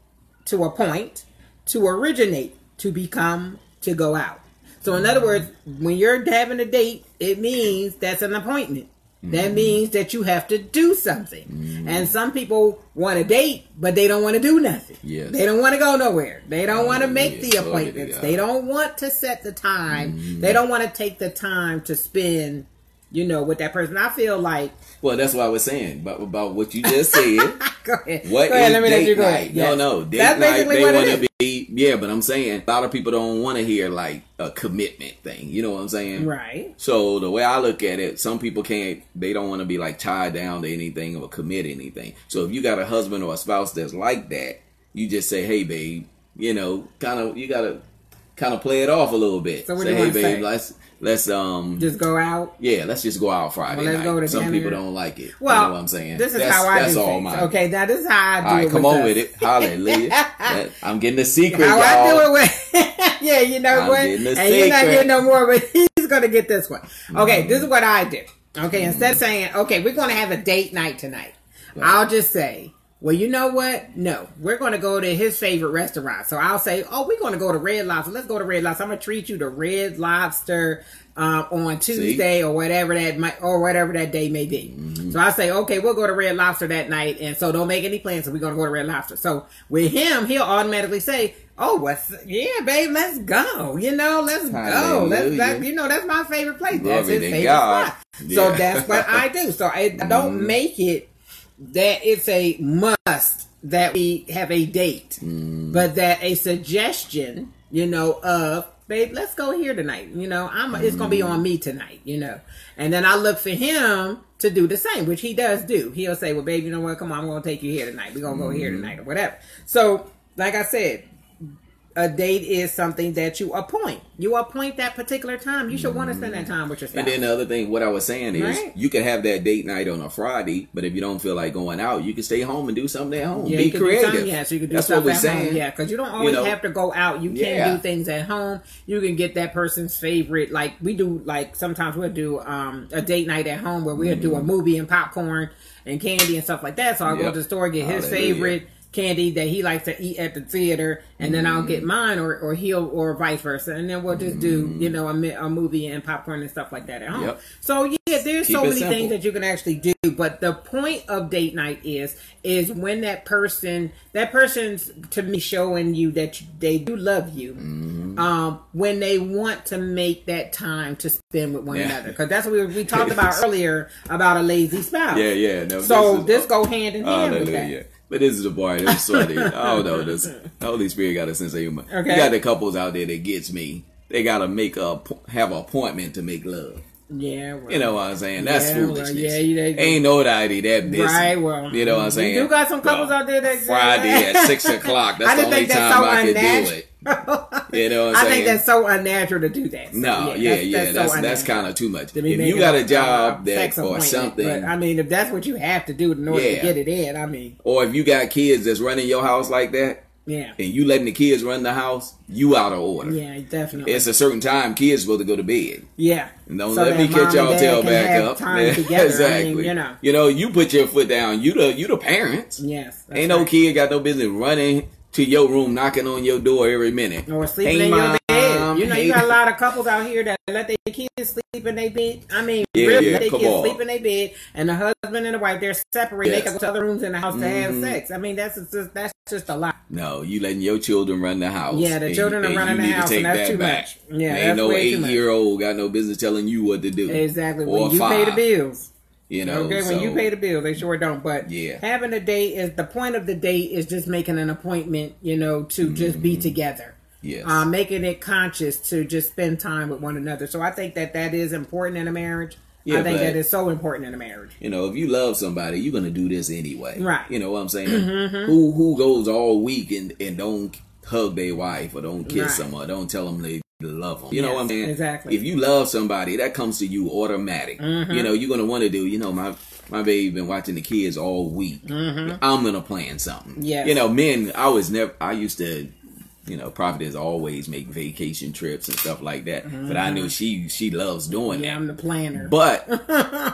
to appoint, to originate, to become, to go out. So in other words, when you're having a date, it means that's an appointment. That mm-hmm. means that you have to do something. Mm-hmm. And some people want to date, but they don't want to do nothing. Yes. They don't want to go nowhere. They don't want to mm-hmm. make the Hallelujah. Oh, Glory to appointments. God. They don't want to set the time. They don't want to take the time to spend, you know, with that person. I feel like Well, that's what I was saying about, about what you just said. [laughs] go ahead. What go ahead, is let me let you go night? ahead. Yes. No, no, date That's night. basically They what it want to be, yeah, but I'm saying a lot of people don't want to hear like a commitment thing. You know what I'm saying? Right. So the way I look at it, some people can't. They don't want to be like tied down to anything or commit anything. So if you got a husband or a spouse that's like that, you just say, "Hey, babe," you know, kind of. You gotta kind of play it off a little bit. So what say, do you "Hey, babe, say? Let's um." Just go out. yeah, let's just go out Friday Well, let's night. go to Some dinner. people don't like it. Well, you know what I'm saying? This is that's, how I that's do all things. mine. Okay, that is how I do All right, it. come on us. with it. Hallelujah. [laughs] That- I'm getting the secret, How y'all. I do it with [laughs] yeah, you know I'm what? And the you're not secret. getting no more, but [laughs] he's gonna get this one. Okay, this is what I do. Okay, instead of saying, okay, we're gonna have a date night tonight, I'll just say, well, you know what? No, we're gonna go to his favorite restaurant. So I'll say, oh, we're gonna go to Red Lobster. Let's go to Red Lobster. I'm gonna treat you to Red Lobster um, on Tuesday or whatever that might or whatever that day may be. Mm-hmm. So I say, okay, we'll go to Red Lobster that night, and so don't make any plans. So we're gonna go to Red Lobster. So with him, he'll automatically say, oh, what's yeah, babe, let's go. You know, let's go. Let's, that, you know, that's my favorite place. Glory That's his favorite God. spot. So that's what I do. So I, I [laughs] don't make it that it's a must that we have a date, mm. but that a suggestion, you know, of babe, let's go here tonight. You know, I'm it's gonna be mm. on me tonight. You know, and then I look for him to do the same, which he does do. He'll say, "Well, babe, you know what? Come on, I'm gonna take you here tonight. We're gonna go here mm. tonight or whatever." So, like I said, a date is something that you appoint. You appoint that particular time. You should want to spend that time with your spouse. And then the other thing, what I was saying is, Right. you can have that date night on a Friday, but if you don't feel like going out, you can stay home and do something at home. Yeah, Be you creative. yeah, so you can do That's stuff what we're at saying. home. Yeah, because you don't always know? have to go out. You can Yeah. do things at home. You can get that person's favorite. Like we do. Like sometimes we'll do um, a date night at home where we'll do a movie and popcorn and candy and stuff like that. So I'll go Mm-hmm. To the store get his Hallelujah. favorite candy that he likes to eat at the theater, and then I'll Mm-hmm. get mine, or or he'll or vice versa, and then we'll just do you know a, a movie and popcorn and stuff like that at home. Yep. So yeah, there's Keep so many simple. things that you can actually do but the point of date night is is when that person that person's to me showing you that you- they do love you Mm-hmm. um when they want to make that time to spend with one Yeah. another because that's what we, we talked about [laughs] earlier about a lazy spouse Yeah, yeah. No, so is- this, go hand in hand with Hallelujah. that But this is the part. It's funny. I don't know. This the Holy Spirit got a sense of humor. Okay. You got the couples out there that gets me. They gotta make a have an appointment to make love. yeah well, You know what I'm saying? That's Yeah, well, foolishness. yeah, you- they- Ain't nobody that busy. Right, well, you know what I'm saying? You do got some couples Well, out there that Friday at [laughs] six o'clock. That's I the only time so I can do it. [laughs] You know I saying? think that's so unnatural to do that. So, no, yeah, yeah, so that's that's, unnatural. kind of too much. to If you got a, job that or something, But I mean, if that's what you have to do in order Yeah. to get it in, I mean, or if you got kids that's running your house like that, yeah, and you letting the kids run the house, you out of order. yeah, definitely, It's a certain time kids supposed to go to bed. yeah. Don't So let me catch y'all tail back up. Time Yeah, [laughs] together. exactly. I mean, you know, You know, you put your foot down. You the you the parents. yes. that's Ain't no kid got no business running to your room, knocking on your door every minute. Or sleeping Hey, in your bed. You know, Hey. you got a lot of couples out here that let their kids sleep in their bed. I mean, Yeah, really, yeah, let their kids on. sleep in their bed, and the husband and the wife they're separated. Yes. They go to other rooms in the house to have Mhm. sex. I mean, that's just that's just a lot. No, you letting your children run the house. Yeah, the And- children are running the house, and that's that too back. much. Yeah, ain't that's no eight year old got no business telling you what to do. Exactly. Or When you pay the bills. You know, okay, when you pay the bill, they sure don't. But Yeah. having a date is the point of the date is just making an appointment, you know, to just be together. Mm-hmm. Yes. Uh, making it conscious to just spend time with one another. So I think that that is important in a marriage. Yeah, I think but- that is so important in a marriage. You know, if you love somebody, you're gonna do this anyway. Right. Mm-hmm, You know what I'm saying? Who who goes all week and, and don't hug their wife or don't kiss Right. them or don't tell them they love them? You know what I'm saying? exactly. If you love somebody, that comes to you automatic. Mm-hmm. You know, you're gonna want to do. You know, my my baby been watching the kids all week. I'm gonna plan something. Mm-hmm. You know, men. I was never. I used to. You know, Prophetess always make vacation trips and stuff like that. But I knew she she loves doing Mm-hmm. Yeah, that. I'm the planner. But [laughs]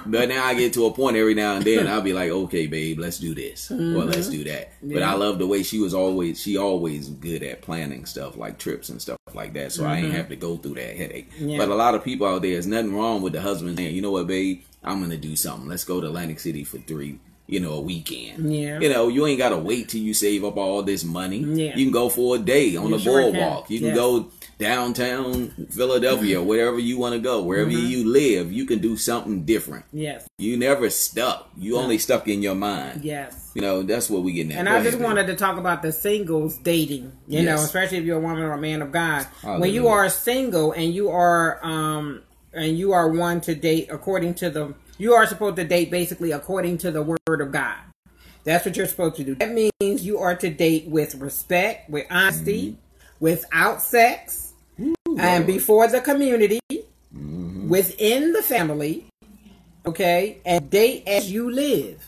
but now I get to a point every now and then I'll be like, okay, babe, let's do this or let's do that. But Mm-hmm. I love the way she was always she always good at planning stuff like trips and stuff like that. So I ain't have to go through that headache. Mm-hmm. Yeah. But a lot of people out there, there's nothing wrong with the husband saying, you know what, babe, I'm gonna do something. Let's go to Atlantic City for three. You know, a weekend. Yeah. You know, you ain't gotta wait till you save up all this money. Yeah. You can go for a day on You the sure can. boardwalk. You can Yes. go downtown Philadelphia, wherever you want to go, wherever Mm-hmm. you live, you can do something different. yes, You never stuck. You only stuck in your mind. yes. You know, that's what we get at. And Go I just wanted to talk about the singles dating. You know, especially if you're a woman or a man of God. When you are single and you are um and you are one to date according to the you are supposed to date basically according to the word of God. That's what you're supposed to do. That means you are to date with respect, with honesty, Mm-hmm. without sex, and before the community, mm-hmm. within the family, okay, and date as you live.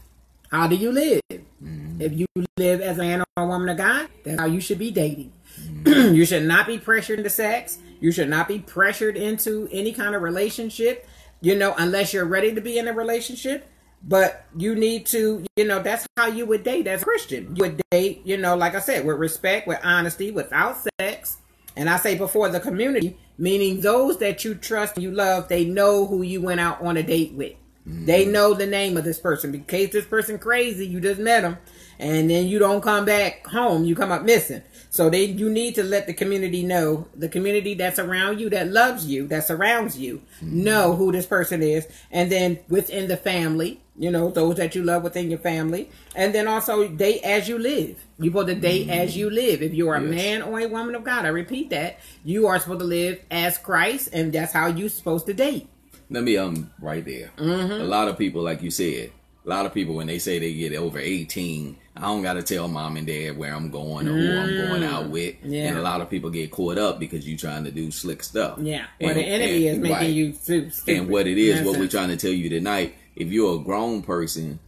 How do you live? Mm-hmm. If you live as a man or a woman of God, that's how you should be dating. Mm-hmm. [clears throat] you should not be pressured into sex. You should not be pressured into any kind of relationship, you know, unless you're ready to be in a relationship. But you need to, you know, that's how you would date as a Christian. You would date, you know, like I said, with respect, with honesty, without sex. And I say before the community, meaning those that you trust and you love, they know who you went out on a date with. They mm-hmm. know the name of this person. In case this person crazy, you just met them, and then you don't come back home, you come up missing. So they you need to let the community know, the community that's around you, that loves you, that surrounds you, know who this person is. And then within the family, you know, those that you love within your family. And then also date as you live. You're supposed to date as you live. If you're a man or a woman of God, I repeat that, you are supposed to live as Christ, and that's how you're supposed to date. Let me um right there. Mm-hmm. A lot of people, like you said, a lot of people when they say they get over eighteen, I don't got to tell mom and dad where I'm going or who I'm going out mm. with. Yeah. And a lot of people get caught up because you're trying to do slick stuff. Yeah. Well, And- the enemy and- is making right. you stupid. And what it is, That's what it. we're trying to tell you tonight, if you're a grown person,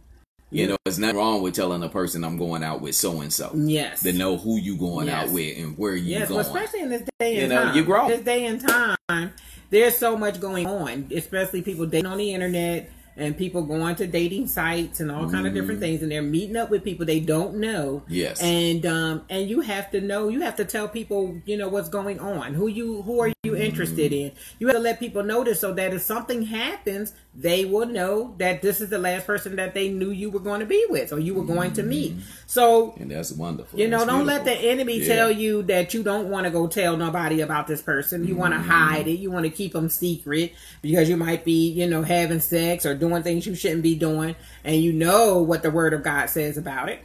you know, it's not wrong with telling a person I'm going out with so and so. Yes. To know who you going Yes. out with and where you going. Yes, well, especially in this day You and know, time. you grow. This day and time, there's so much going on, especially people dating on the internet and people going to dating sites and all kind of different things, and they're meeting up with people they don't know. Mm-hmm. Yes. and um, and you have to know, you have to tell people, you know, what's going on, who you, who are you Mm-hmm. interested in. You have to let people know this so that if something happens, they will know that this is the last person that they knew you were going to be with or you were going to meet. Mm-hmm. So and that's wonderful. you know, That's don't let the enemy Yeah. tell you that you don't want to go tell nobody about this person. You want to Mm-hmm. hide it. You want to keep them secret because you might be, you know, having sex or doing things you shouldn't be doing, and you know what the Word of God says about it.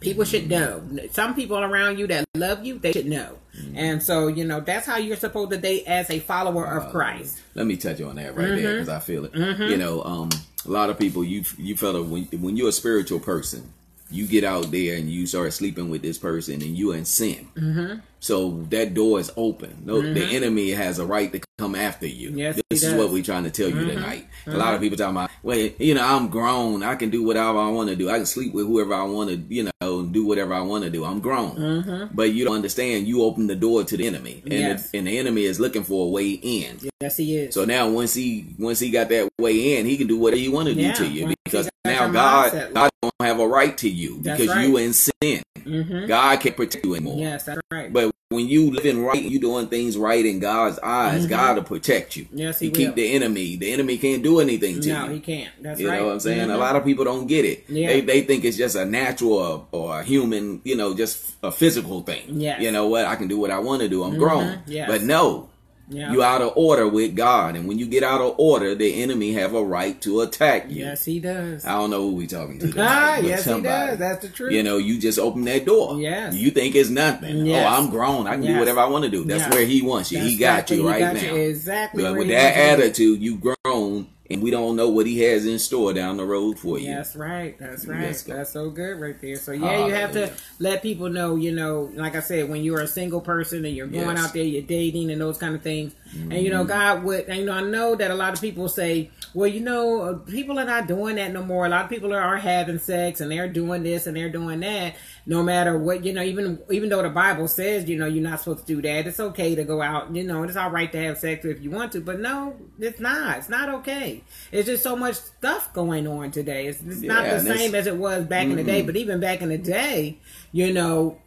People should know. Some people around you that love you, they should know. Mm-hmm. And so, you know, that's how you're supposed to date as a follower of Christ. Let me touch on that right there Mm-hmm. because I feel it. You know, um, a lot of people you you felt when when you're a spiritual person, you get out there and you start sleeping with this person and you in sin. Mm-hmm. So that door is open. No, the enemy has a right to come after you. Mm-hmm. Yes, this is. Mm-hmm. what we're trying to tell you tonight. A lot of people talking about, well, you know, I'm grown. I can do whatever I want to do. I can sleep with whoever I want to, you know, do whatever I want to do. I'm grown. But you don't understand. You open the door to the enemy, and Mm-hmm. Yes. the, and the enemy is looking for a way in. Yes, he is. So now once he once he got that way in, he can do whatever he want to Yeah, do to you because now God mindset. God don't have a right to you That's because right. you in sin. God can't protect you anymore. yes, that's right. But when you living right, you doing things right in God's eyes, God will protect you. Mm-hmm. Yes, he you keep the enemy. The enemy can't do anything to no, you. he can't. That's You right. know what I'm saying? Mhm. A lot of people don't get it. Yeah. They they think it's just a natural or, a human, you know, just a physical thing. Mm-hmm. You know what? I can do what I want to do. I'm grown. Yes. But no. Yeah. You out of order with God, and when you get out of order, the enemy have a right to attack you. Yes, he does. I don't know who we talking to. [laughs] Tonight, yes, he does. That's the truth. You know, you just open that door. Yes. You think it's nothing. Oh, yes. Oh, I'm grown. I can do whatever I want to do. That's Yes. where he wants you. That's he got you he right got now. you exactly But with that attitude, you grown, and we don't know what he has in store down the road for you. That's right. That's right. That's so good right there. So yeah, you have to let people know. You know, like I said, when you're a single person and you're going Yes. out there, you're dating and those kind of things. And you Mm-hmm. know, God would. And, you know, I know that a lot of people say, "Well, you know, uh, people are not doing that no more. A lot of people are, are having sex and they're doing this and they're doing that. No matter what, you know, even even though the Bible says, you know, you're not supposed to do that. It's okay to go out. You know, it's all right to have sex if you want to. But no, it's not. It's not okay. It's just so much stuff going on today. It's, it's not the same as it was back in the day. But even back in the day, you know,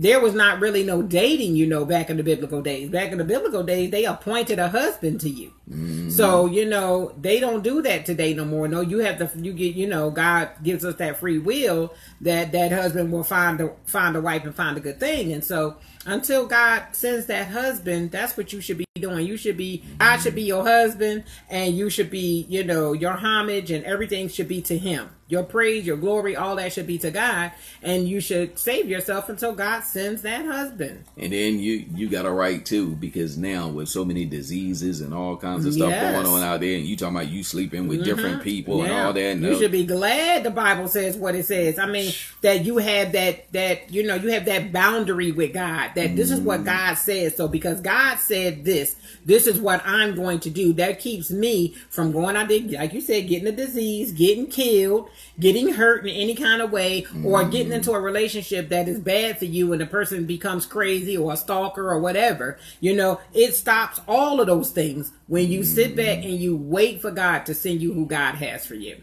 there was not really no dating, you know, back in the biblical days. Back in the biblical days, they appointed a husband to you. Mm-hmm. So, you know, they don't do that today no more. No, you have to you get, you know, God gives us that free will that that husband will find a find a wife and find a good thing. And so until God sends that husband, that's what you should be doing. You should be I should be your husband and you should be, you know, your homage and everything should be to him. Your praise, your glory, all that should be to God, and you should save yourself until God sends that husband. And then you you got a right too because now with so many diseases and all kinds of stuff Yes. Mm-hmm. going on out there, and you talking about you sleeping with different people and all that. And you should be glad the Bible says what it says. I mean, that you have that that you know you have that boundary with God. That this is Mm. what God says. So because God said this, this is what I'm going to do. That keeps me from going out there, like you said, getting a disease, getting killed, getting hurt in any kind of way, or Mm. getting into a relationship that is bad for you, and the person becomes crazy or a stalker or whatever. You know, it stops all of those things when you sit back and you wait for God to send you who God has for you.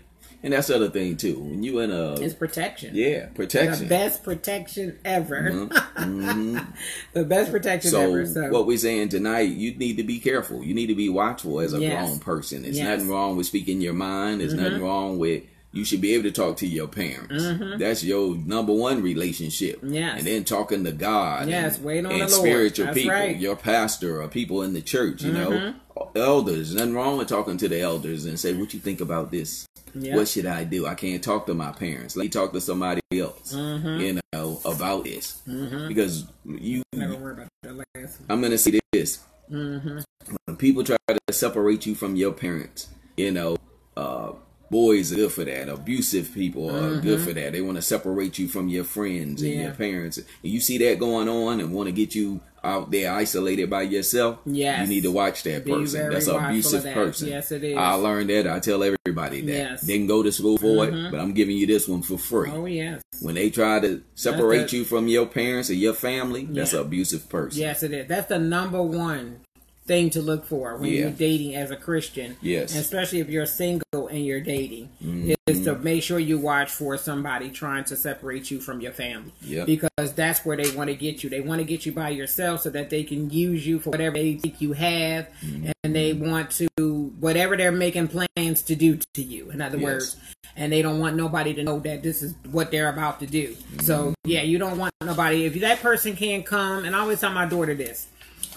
and that's the other thing too. When you in a It's protection. yeah The protection. best protection ever. [laughs] the best protection So, ever. So what we're saying tonight, you need to be careful. You need to be watchful as a Yes. grown person. There's Yes. Mm-hmm. nothing wrong with speaking your mind. There's nothing wrong with you should be able to talk to your parents. That's your number one relationship. Yes. And then talking to God. Yes, and, wait on and the Lord. spiritual That's people, right. Mm-hmm. your pastor or people in the church, you know. Elders, nothing wrong with talking to the elders and say, What you think about this? Yeah. What should I do? I can't talk to my parents. Let me talk to somebody else, Mm-hmm. you know, about this. Because you never worry about last. I'm gonna say this: Mm-hmm. when people try to separate you from your parents, you know, uh, boys are good for that. Abusive people are good for that. They want to separate you from your friends and Mm-hmm. Yeah. your parents. And you see that going on and want to get you out there isolated by yourself. Yes. You need to watch that Be person. That's an abusive that. person. Yes, it is. I learned that. I tell everybody that. Yes. Mm-hmm. Didn't go to school for it, but I'm giving you this one for free. Oh yes, When they try to separate you from your parents or your family, that's an abusive person. yes it is. That's the number one thing to look for when Yeah. you're dating as a Christian. Yes. Mm-hmm. especially if you're single and you're dating, is to make sure you watch for somebody trying to separate you from your family. Yep. Because that's where they want to get you. They want to get you by yourself so that they can use you for whatever they think you have, Mm-hmm. and they want to whatever they're making plans to do to you. In other Yes. words. And they don't want nobody to know that this is what they're about to do. Mm-hmm. So yeah, you don't want nobody. If that person can't come, and I always tell my daughter this.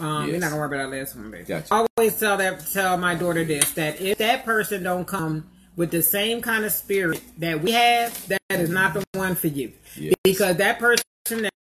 Um, You're not gonna worry about that last one, baby. Gotcha. I always tell that tell my daughter this that if that person don't come with the same kind of spirit that we have, that is not the one for you. Yes. Because that person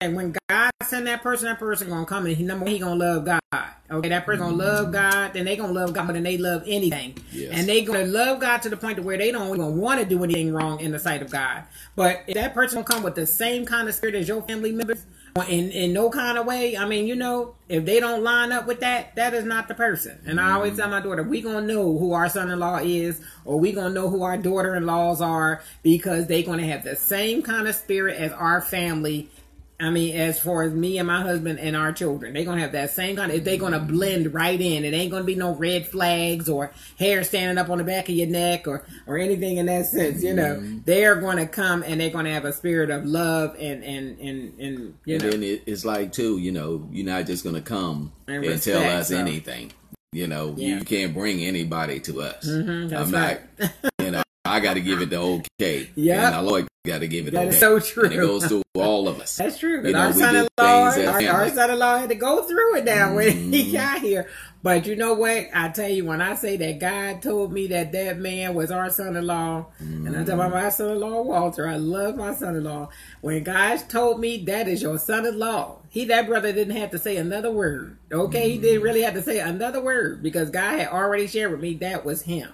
that when God send that person, that person gonna come and he number one, he gonna love God. Okay, that person gonna love God, then they gonna love God more than they love anything. Yes. And they gonna love God to the point to where they don't even want to do anything wrong in the sight of God. But if that person don't come with the same kind of spirit as your family members, in in no kind of way, I mean, you know, if they don't line up with that, that is not the person. And I always mm-hmm. tell my daughter, we gonna know who our son-in-law is, or we gonna know who our daughter-in-laws are, because they gonna have the same kind of spirit as our family I mean, as far as me and my husband and our children, they're gonna have that same kind of. They're gonna blend right in. It ain't gonna be no red flags or hair standing up on the back of your neck or or anything in that sense. You know, they are gonna come and they're gonna have a spirit of love and and and and you And know. then it, it's like too, you know, you're not just gonna come And and, tell us so. anything. You know, Yeah. you can't bring anybody to us. Mhm, that's I'm right. not, [laughs] I got to give it the okay. Yeah. and the Lord got to give it. That okay. is so true. And it goes through all of us. [laughs] That's true. You know, our we do son-in-law, our, our son-in-law had to go through it now when [laughs] he mm-hmm. got here. But you know what? I tell you, when I say that God told me that that man was our son-in-law, and I tell about mm-hmm. my son-in-law Walter, I love my son-in-law. When God told me that is your son-in-law, he that brother didn't have to say another word. Okay, he didn't mm-hmm. really have to say another word because God had already shared with me that was him.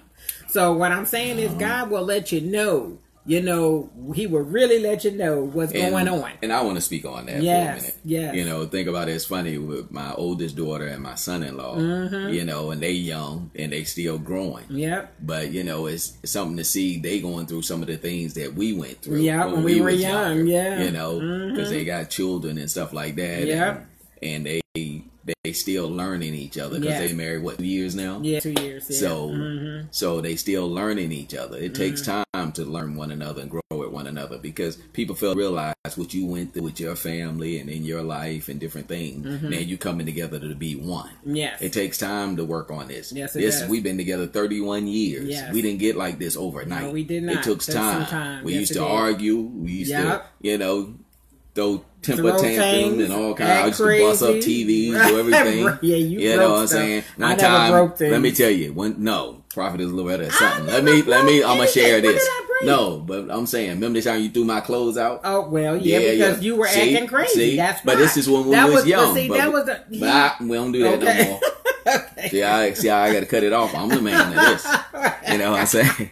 So what I'm saying is, God will let you know. You know, He will really let you know what's And- going on. And I want to speak on that Yes, for a minute. yes. You know, think about it. It's funny with my oldest daughter and my son-in-law. Mm-hmm. You know, and they young and they still growing. Yep. But you know, it's something to see they going through some of the things that we went through. Yeah, when we were young, younger, yeah. you know, because Mhm. they got children and stuff like that. Yeah. and, and they they still learning each other because Yeah. they married what two years now. Yeah, two years. Yeah. So Mhm. so they still learning each other. It takes Mm-hmm. time to learn one another and grow with one another because people feel realize what you went through with your family and in your life and different things. Mm-hmm. Now you coming together to be one. yes, It takes time to work on this. Yes, it this does. we've been together 31 years. Yes. We didn't get like this overnight. No, we did not. It took time. time. We Yes, used to did. argue. We used Yep. to, you know, throw temper Throw tantrums and all kinds. I used to bust up. TVs, do [laughs] everything. Yeah, you know broke what I'm saying? I never time, broke let me tell you, one no, Prophetess a Loretta or something. Let me, let me, I'm gonna share this. I? No, but I'm saying, remember the time you threw my clothes out? Oh well, yeah, because you were See? acting crazy. See? That's but why. this is when we that was, was young. But see, but that was the. but I, we don't do that no Okay. more. [laughs] okay. See, I see, I got to cut it off. I'm the man of this. [laughs] You know what I'm saying?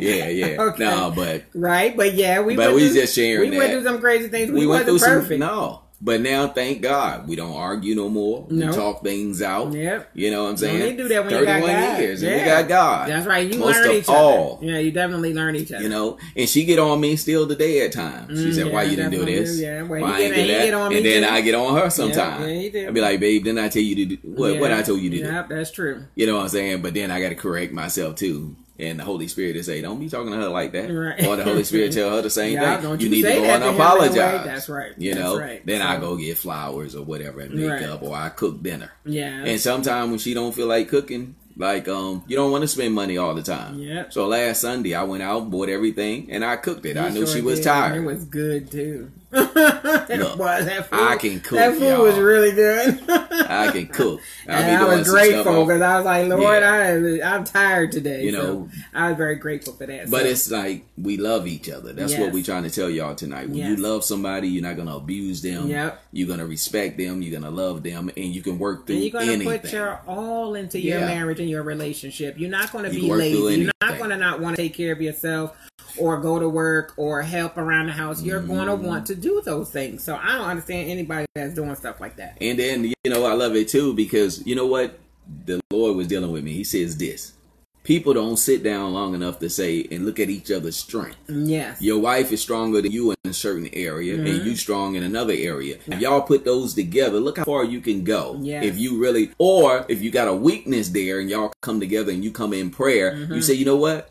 Yeah, yeah. [laughs] Okay. No, but Right, but yeah, we. But we through- just sharing We went through some crazy things. We, we went wasn't through perfect. some. No, but now thank God we don't argue no more. No. We talk things out. Yep. You know what I'm saying? To do that when you got God. years, and Yeah. we got God. That's right. You Most learn each all. other. Yeah, you definitely learn each other. You know, and she get on me still today at times. She Mm, said, "Why you didn't do this? do, yeah. Well, Why ain't get- do that?" on me and then too. I get on her sometimes. yeah, he do. I be like, "Babe, didn't I tell you to do what? What I told you to do?" Yep, that's true. You know what I'm saying? But then I got to correct myself too. And the Holy Spirit to say, don't be talking to her like that. Right. Or the Holy Spirit [laughs] tell her the same Yeah, thing. don't you you need to go and to him that apologize. That's right. You know, right. then I go get flowers or whatever and makeup Right. or I cook dinner. Yeah. And sometimes when she don't feel like cooking, like um, you don't want to spend money all the time. Yeah. So last Sunday I went out, bought everything, and I cooked it. I knew sure she was did. tired. It was good too. Look, Boy, that food, I can cook, That food y'all. was really good. I can cook. [laughs] I and I was grateful because I was like, Lord, Yeah. I am, I'm tired today. You So know. I was very grateful for that. But So, it's like we love each other. That's what we're trying to tell y'all tonight. When you love somebody, you're not gonna abuse them. Yep. You're gonna respect them. You're gonna love them, and you can work through and you're going to anything. put your all into your Yeah. marriage and your relationship. You're not going to You be lazy. You're not not going to not want to take care of yourself or go to work or help around the house. You're going to mm-hmm. want to do those things. So I don't understand anybody that's doing stuff like that. And then you know I love it too because you know what the Lord was dealing with me. He says this. People don't sit down long enough to say and look at each other's strength. Yes. Your wife is stronger than you in a certain area, mm-hmm. and you strong in another area. If y'all put those together, look how far you can go. Yes. If you really, or if you got a weakness there, and y'all come together and you come in prayer, mm-hmm. you say, you know what,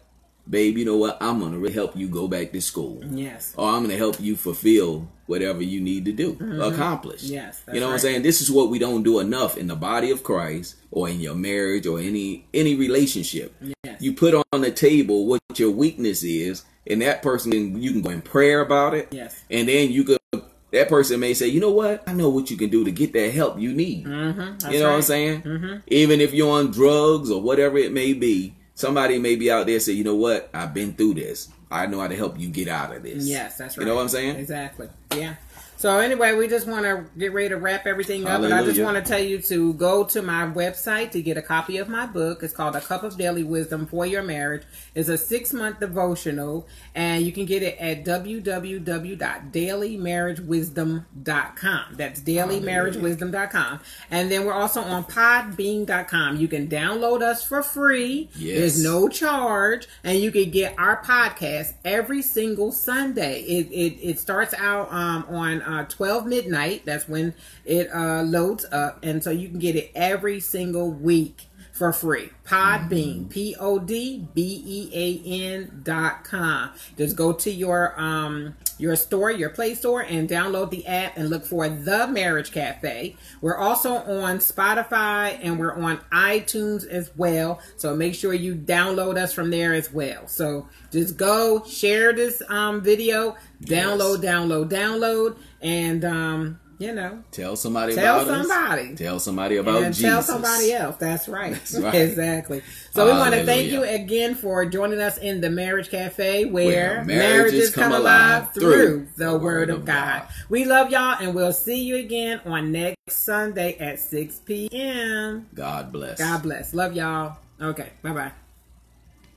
babe, you know what? I'm going to really help you go back to school. Yes. Or I'm going to help you fulfill whatever you need to do, mm-hmm. accomplish. Yes. you know right. what I'm saying? This is what we don't do enough in the body of Christ or in your marriage or any any relationship. Yes. You put on the table what your weakness is, and that person you can go in prayer about it. Yes. And then you could that person may say, you know what? I know what you can do to get that help you need. Mm-hmm. you know right. what I'm saying? Mm-hmm. Even if you're on drugs or whatever it may be, somebody may be out there say, you know what? I've been through this. I know how to help you get out of this. Yes, that's right. You know what I'm saying? Exactly. Yeah. So anyway, we just want to get ready to wrap everything up, Hallelujah. and I just want to tell you to go to my website to get a copy of my book. It's called A Cup of Daily Wisdom for Your Marriage. It's a six month devotional, and you can get it at www.dailymarriagewisdom.com. That's dailymarriagewisdom.com. And then we're also on podbean.com. You can download us for free. Yes. There's no charge, and you can get our podcast every single Sunday. It it, it starts out um, on uh, 12 midnight. That's when it uh, loads up. And so you can get it every single week for free. Podbean, P O D B E A N dot com. Just go to your um your store, your Play Store, and download the app and look for the Marriage Cafe. We're also on Spotify and we're on iTunes as well. So make sure you download us from there as well. So just go share this um video, download, Yes. download, download, and um you know Tell somebody Tell about somebody. us. Tell somebody about and Jesus. tell somebody else. That's right. That's [laughs] right. exactly. So we want to thank you again for joining us in the Marriage Cafe where, Where marriages come alive through the Word of God. God. We love y'all and we'll see you again on next Sunday at 6 p.m. God bless. God bless. Love y'all. Okay. Bye bye.